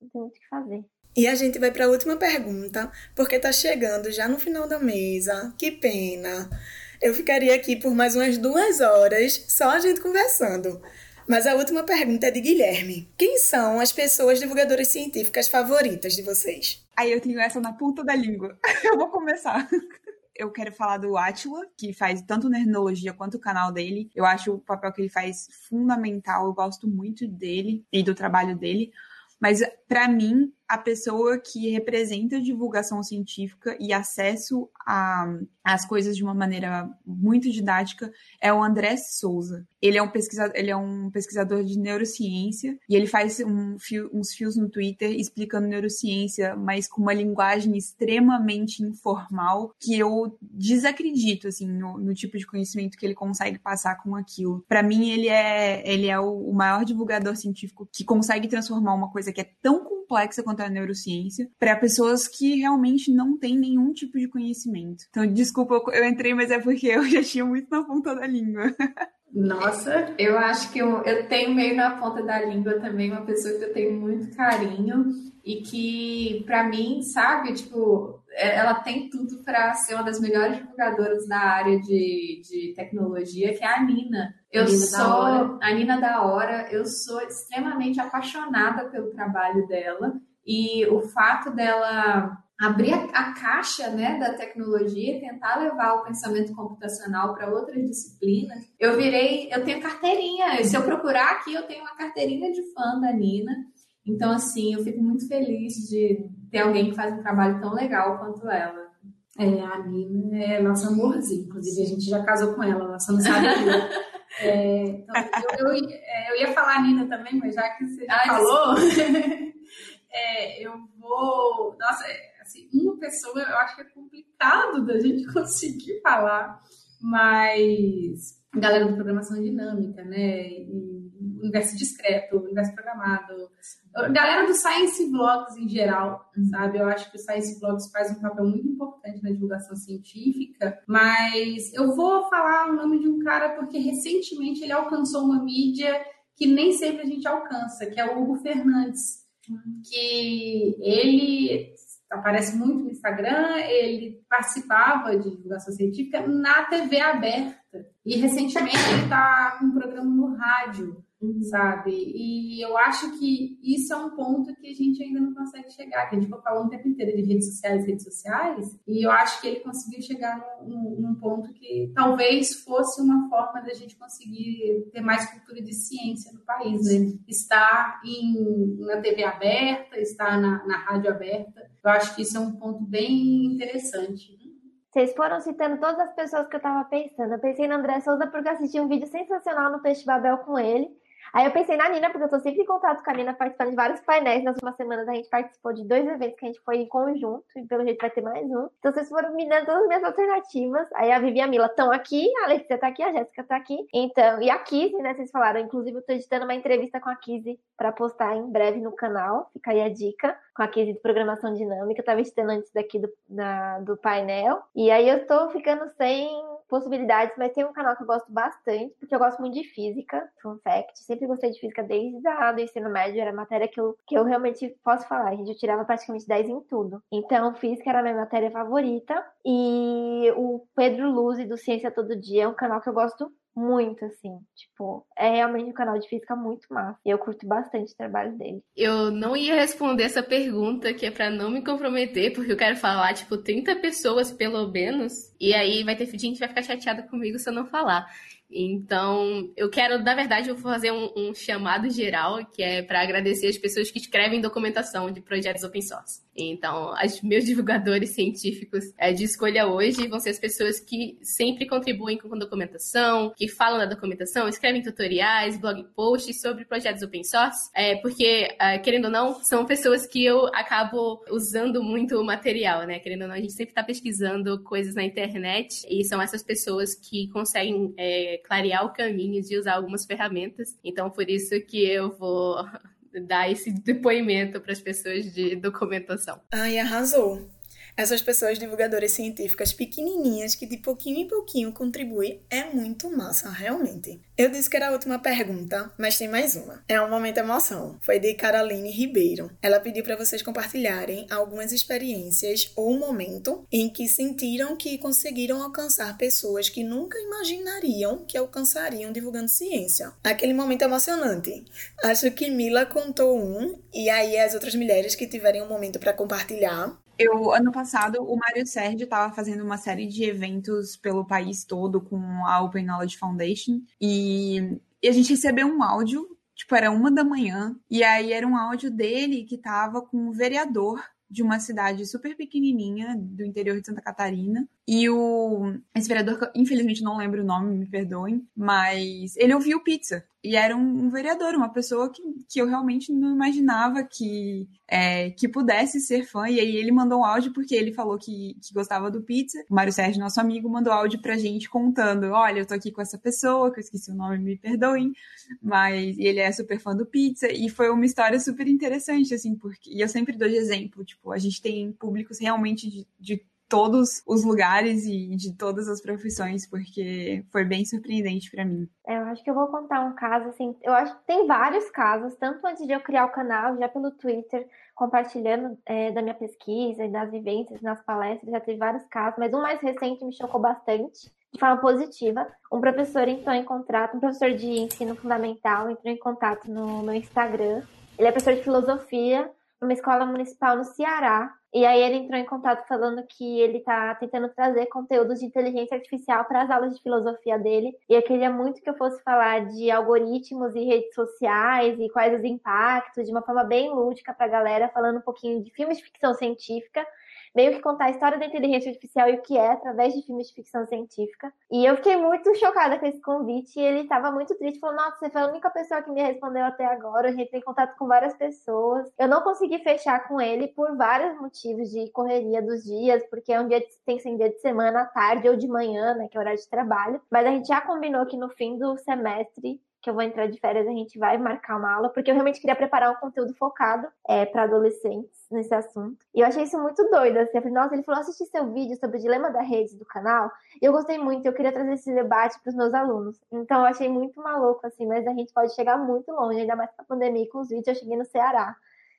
Não tem muito o que fazer. E a gente vai para a última pergunta, porque tá chegando já no final da mesa. Que pena. Eu ficaria aqui por mais umas duas horas só a gente conversando. Mas a última pergunta é de Guilherme. Quem são as pessoas divulgadoras científicas favoritas de vocês? Aí eu tenho essa na ponta da língua. Eu vou começar. Eu quero falar do Atila, que faz tanto Nerdologia quanto o canal dele. Eu acho o papel que ele faz fundamental. Eu gosto muito dele e do trabalho dele. Mas para mim, a pessoa que representa divulgação científica e acesso às coisas de uma maneira muito didática é o André Souza. Ele é um pesquisador, ele é um pesquisador de neurociência e ele faz um fio, uns fios no Twitter explicando neurociência, mas com uma linguagem extremamente informal que eu desacredito assim no, no tipo de conhecimento que ele consegue passar com aquilo. Para mim, ele é ele é o, o maior divulgador científico que consegue transformar uma coisa que é tão complexa quanto a neurociência para pessoas que realmente não têm nenhum tipo de conhecimento. Então, desculpa, eu entrei, mas é porque eu já tinha muito na ponta da língua. Nossa, eu acho que eu, eu tenho meio na ponta da língua também uma pessoa que eu tenho muito carinho e que, para mim, sabe, tipo, é, ela tem tudo para ser uma das melhores divulgadoras da área de, de tecnologia, que é a Nina. Eu Nina sou a Nina da Hora, eu sou extremamente apaixonada pelo trabalho dela e o fato dela abrir a, caixa né, da tecnologia e tentar levar o pensamento computacional para outras disciplinas. Eu virei, eu tenho carteirinha. Se eu procurar aqui, eu tenho uma carteirinha de fã da Nina. Então, assim, eu fico muito feliz de ter alguém que faz um trabalho tão legal quanto ela. É, a Nina é nossa amorzinha, inclusive a gente já casou com ela, só não sabe é, então, eu, eu, é, eu, ia falar a Nina também, mas já que você já falou, é, eu vou. Nossa, é, assim, uma pessoa eu acho que é complicado da gente conseguir falar, mas galera do programação dinâmica, né? E universo discreto, universo programado, galera do Science Blogs em geral, sabe? Eu acho que o Science Blogs faz um papel muito importante na divulgação científica, mas eu vou falar o nome de um cara porque recentemente ele alcançou uma mídia que nem sempre a gente alcança, que é o Hugo Fernandes, que ele aparece muito no Instagram, ele participava de divulgação científica na TV aberta. E recentemente ele está com um programa no rádio uhum. sabe? E eu acho que isso é um ponto que a gente ainda não consegue chegar, que a gente vai falando o tempo inteiro de redes sociais, redes sociais, e eu acho que ele conseguiu chegar num, num ponto que talvez fosse uma forma da gente conseguir ter mais cultura de ciência no país, né? Estar em, na TV aberta, estar na, na rádio aberta, eu acho que isso é um ponto bem interessante. Vocês foram citando todas as pessoas que eu tava pensando. Eu pensei no André Souza porque assisti um vídeo sensacional no Peixe Babel com ele. Aí eu pensei na Nina, porque eu tô sempre em contato com a Nina, participando de vários painéis. Nas últimas semanas a gente participou de dois eventos que a gente foi em conjunto, e pelo jeito vai ter mais um. Então vocês foram me dando todas as minhas alternativas. Aí a Vivi e a Mila estão aqui, a Letícia tá aqui, a Jéssica tá aqui. Então, e a Kizzy, né? Vocês falaram. Inclusive, eu tô editando uma entrevista com a Kizzy pra postar em breve no canal. Fica aí a dica com a de programação dinâmica. Eu tava editando antes daqui do, na, do painel. E aí eu tô ficando sem possibilidades, mas tem um canal que eu gosto bastante, porque eu gosto muito de física, fun fact. Sempre gostei de física desde a, do ensino médio, era matéria que eu, que eu realmente posso falar. A gente eu tirava praticamente 10 em tudo. Então, física era a minha matéria favorita. E o Pedro Luz do Ciência Todo Dia é um canal que eu gosto muito, assim. Tipo, é realmente um canal de física muito massa. E eu curto bastante o trabalho dele. Eu não ia responder essa pergunta, que é para não me comprometer, porque eu quero falar, tipo, 30 pessoas pelo menos. E aí vai ter gente que vai ficar chateada comigo se eu não falar. Então, eu quero, na verdade, eu vou fazer um, um chamado geral, que é para agradecer as pessoas que escrevem documentação de projetos open source. Então, os meus divulgadores científicos é, de escolha hoje vão ser as pessoas que sempre contribuem com documentação, que falam da documentação, escrevem tutoriais, blog posts sobre projetos open source, é, porque, é, querendo ou não, são pessoas que eu acabo usando muito o material, né? Querendo ou não, a gente sempre está pesquisando coisas na internet e são essas pessoas que conseguem é, clarear o caminho de usar algumas ferramentas. Então, por isso que eu vou dar esse depoimento para as pessoas de documentação. Ai, arrasou! Essas pessoas divulgadoras científicas pequenininhas que de pouquinho em pouquinho contribuem é muito massa, realmente. Eu disse que era a última pergunta, mas tem mais uma. É um momento emoção. Foi de Caroline Ribeiro. Ela pediu para vocês compartilharem algumas experiências ou um momento em que sentiram que conseguiram alcançar pessoas que nunca imaginariam que alcançariam divulgando ciência. Aquele momento emocionante. Acho que Mila contou um e aí as outras mulheres que tiverem um momento para compartilhar eu, ano passado, o Mário Sérgio estava fazendo uma série de eventos pelo país todo com a Open Knowledge Foundation e, e a gente recebeu um áudio, tipo, era uma da manhã, e aí era um áudio dele que estava com um vereador de uma cidade super pequenininha do interior de Santa Catarina. E o esse vereador, infelizmente não lembro o nome, me perdoem, mas ele ouviu pizza. E era um, um vereador, uma pessoa que, que eu realmente não imaginava que, é, que pudesse ser fã. E aí ele mandou um áudio porque ele falou que, que gostava do pizza. O Mário Sérgio, nosso amigo, mandou áudio pra gente contando: olha, eu tô aqui com essa pessoa, que eu esqueci o nome, me perdoem, mas ele é super fã do pizza. E foi uma história super interessante, assim, porque. E eu sempre dou de exemplo, tipo, a gente tem públicos realmente de, de todos os lugares e de todas as profissões, porque foi bem surpreendente para mim. É, eu acho que eu vou contar um caso, assim, eu acho que tem vários casos, tanto antes de eu criar o canal, já pelo Twitter, compartilhando é, da minha pesquisa e das vivências nas palestras, já teve vários casos, mas um mais recente me chocou bastante, de forma positiva. Um professor entrou em contato, um professor de ensino fundamental entrou em contato no meu Instagram. Ele é professor de filosofia numa escola municipal no Ceará. E aí ele entrou em contato falando que ele está tentando trazer conteúdos de inteligência artificial para as aulas de filosofia dele. E eu queria muito que eu fosse falar de algoritmos e redes sociais e quais os impactos, de uma forma bem lúdica para a galera, falando um pouquinho de filmes de ficção científica meio que contar a história da inteligência artificial e o que é através de filmes de ficção científica. E eu fiquei muito chocada com esse convite e ele estava muito triste, falou: Nossa, você foi a única pessoa que me respondeu até agora. A gente tem contato com várias pessoas. Eu não consegui fechar com ele por vários motivos de correria dos dias, porque é um dia de, tem que ser um dia de semana, à tarde ou de manhã, né, que é horário de trabalho. Mas a gente já combinou que no fim do semestre que eu vou entrar de férias, a gente vai marcar uma aula, porque eu realmente queria preparar um conteúdo focado é, para adolescentes nesse assunto. E eu achei isso muito doido, assim. Eu falei, nossa, ele falou, assisti seu vídeo sobre o dilema da rede do canal, e eu gostei muito, eu queria trazer esse debate para os meus alunos. Então eu achei muito maluco, assim, mas a gente pode chegar muito longe, ainda mais com a pandemia e com os vídeos, eu cheguei no Ceará.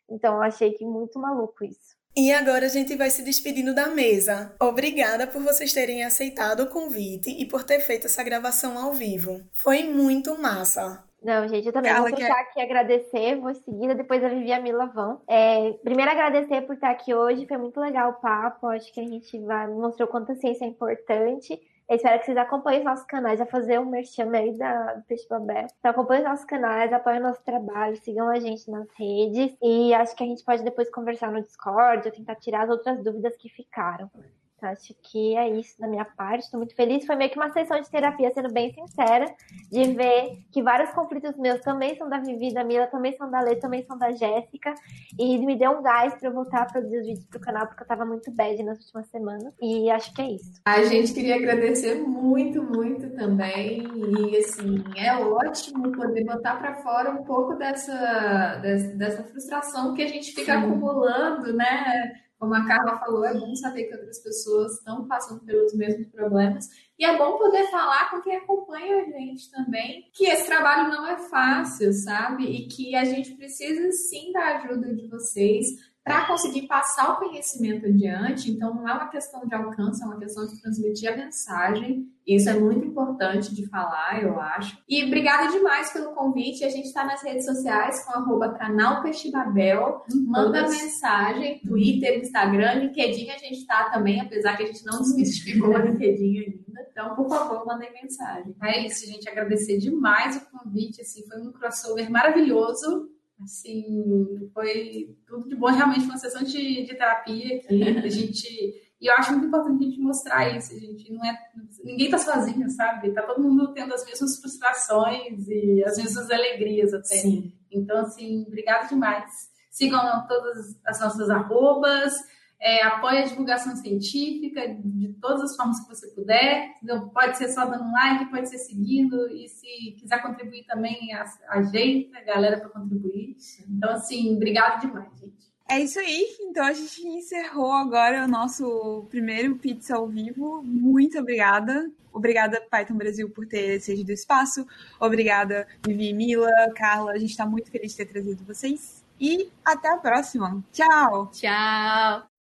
Então eu achei que muito maluco isso. E agora a gente vai se despedindo da mesa. Obrigada por vocês terem aceitado o convite e por ter feito essa gravação ao vivo. Foi muito massa. Não, gente, eu também Carla, vou deixar aqui agradecer, vou seguir, depois a Vivi e a Mila vão. É, primeiro agradecer por estar aqui hoje, foi muito legal o papo, acho que a gente vai, mostrou quanto a ciência é importante. Eu espero que vocês acompanhem os nossos canais, a fazer um merchan aí da, do Peixe Babé. Então acompanhem os nossos canais, apoiem o nosso trabalho, sigam a gente nas redes. E acho que a gente pode depois conversar no Discord ou tentar tirar as outras dúvidas que ficaram. Então, acho que é isso da minha parte. Estou muito feliz. Foi meio que uma sessão de terapia, sendo bem sincera, de ver que vários conflitos meus também são da Vivi, da Mila, também são da Lê, também são da Jéssica. E me deu um gás para eu voltar a produzir os vídeos pro canal, porque eu estava muito bad nas últimas semanas. E acho que é isso. A gente queria agradecer muito, muito também. E, assim, é ótimo poder botar para fora um pouco dessa, dessa, frustração que a gente fica Sim. acumulando, né? Como a Carla falou, é bom saber que outras pessoas estão passando pelos mesmos problemas. E é bom poder falar com quem acompanha a gente também que esse trabalho não é fácil, sabe? E que a gente precisa sim da ajuda de vocês para conseguir passar o conhecimento adiante. Então, não é uma questão de alcance, é uma questão de transmitir a mensagem. Isso é muito importante de falar, eu acho. E obrigada demais pelo convite. A gente está nas redes sociais com arroba canal Peixibabel. Manda mensagem, Twitter, Instagram, LinkedIn a gente está também, apesar que a gente não desmistificou o LinkedIn ainda. Então, por favor, mandem mensagem. É isso, gente. Agradecer demais o convite. Assim, foi um crossover maravilhoso Assim, foi tudo de bom, realmente uma sessão de, de terapia aqui. A gente. E eu acho muito importante a gente mostrar isso. A gente não é. Ninguém tá sozinho, sabe? Tá todo mundo tendo as mesmas frustrações e as mesmas alegrias até. Sim. Então, assim, obrigada demais. Sigam todas as nossas arrobas é, apoie a divulgação científica de todas as formas que você puder. Então, pode ser só dando um like, pode ser seguindo, e se quiser contribuir também, ajeita a galera para contribuir. Então, assim, obrigado demais, gente. É isso aí. Então a gente encerrou agora o nosso primeiro Pizza ao vivo. Muito obrigada. Obrigada, Python Brasil, por ter cedido espaço. Obrigada, Vivi, Mila, Carla. A gente está muito feliz de ter trazido vocês. E até a próxima. Tchau. Tchau.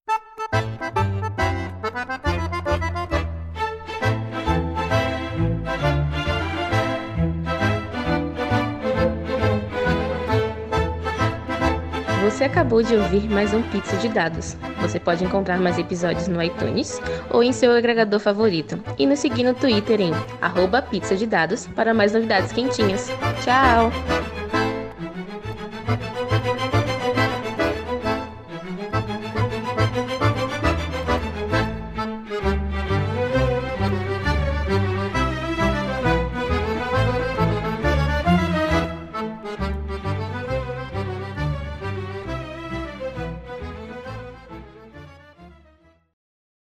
Você acabou de ouvir mais um Pizza de Dados. Você pode encontrar mais episódios no iTunes ou em seu agregador favorito. E nos seguir no Twitter em pizza de dados para mais novidades quentinhas. Tchau!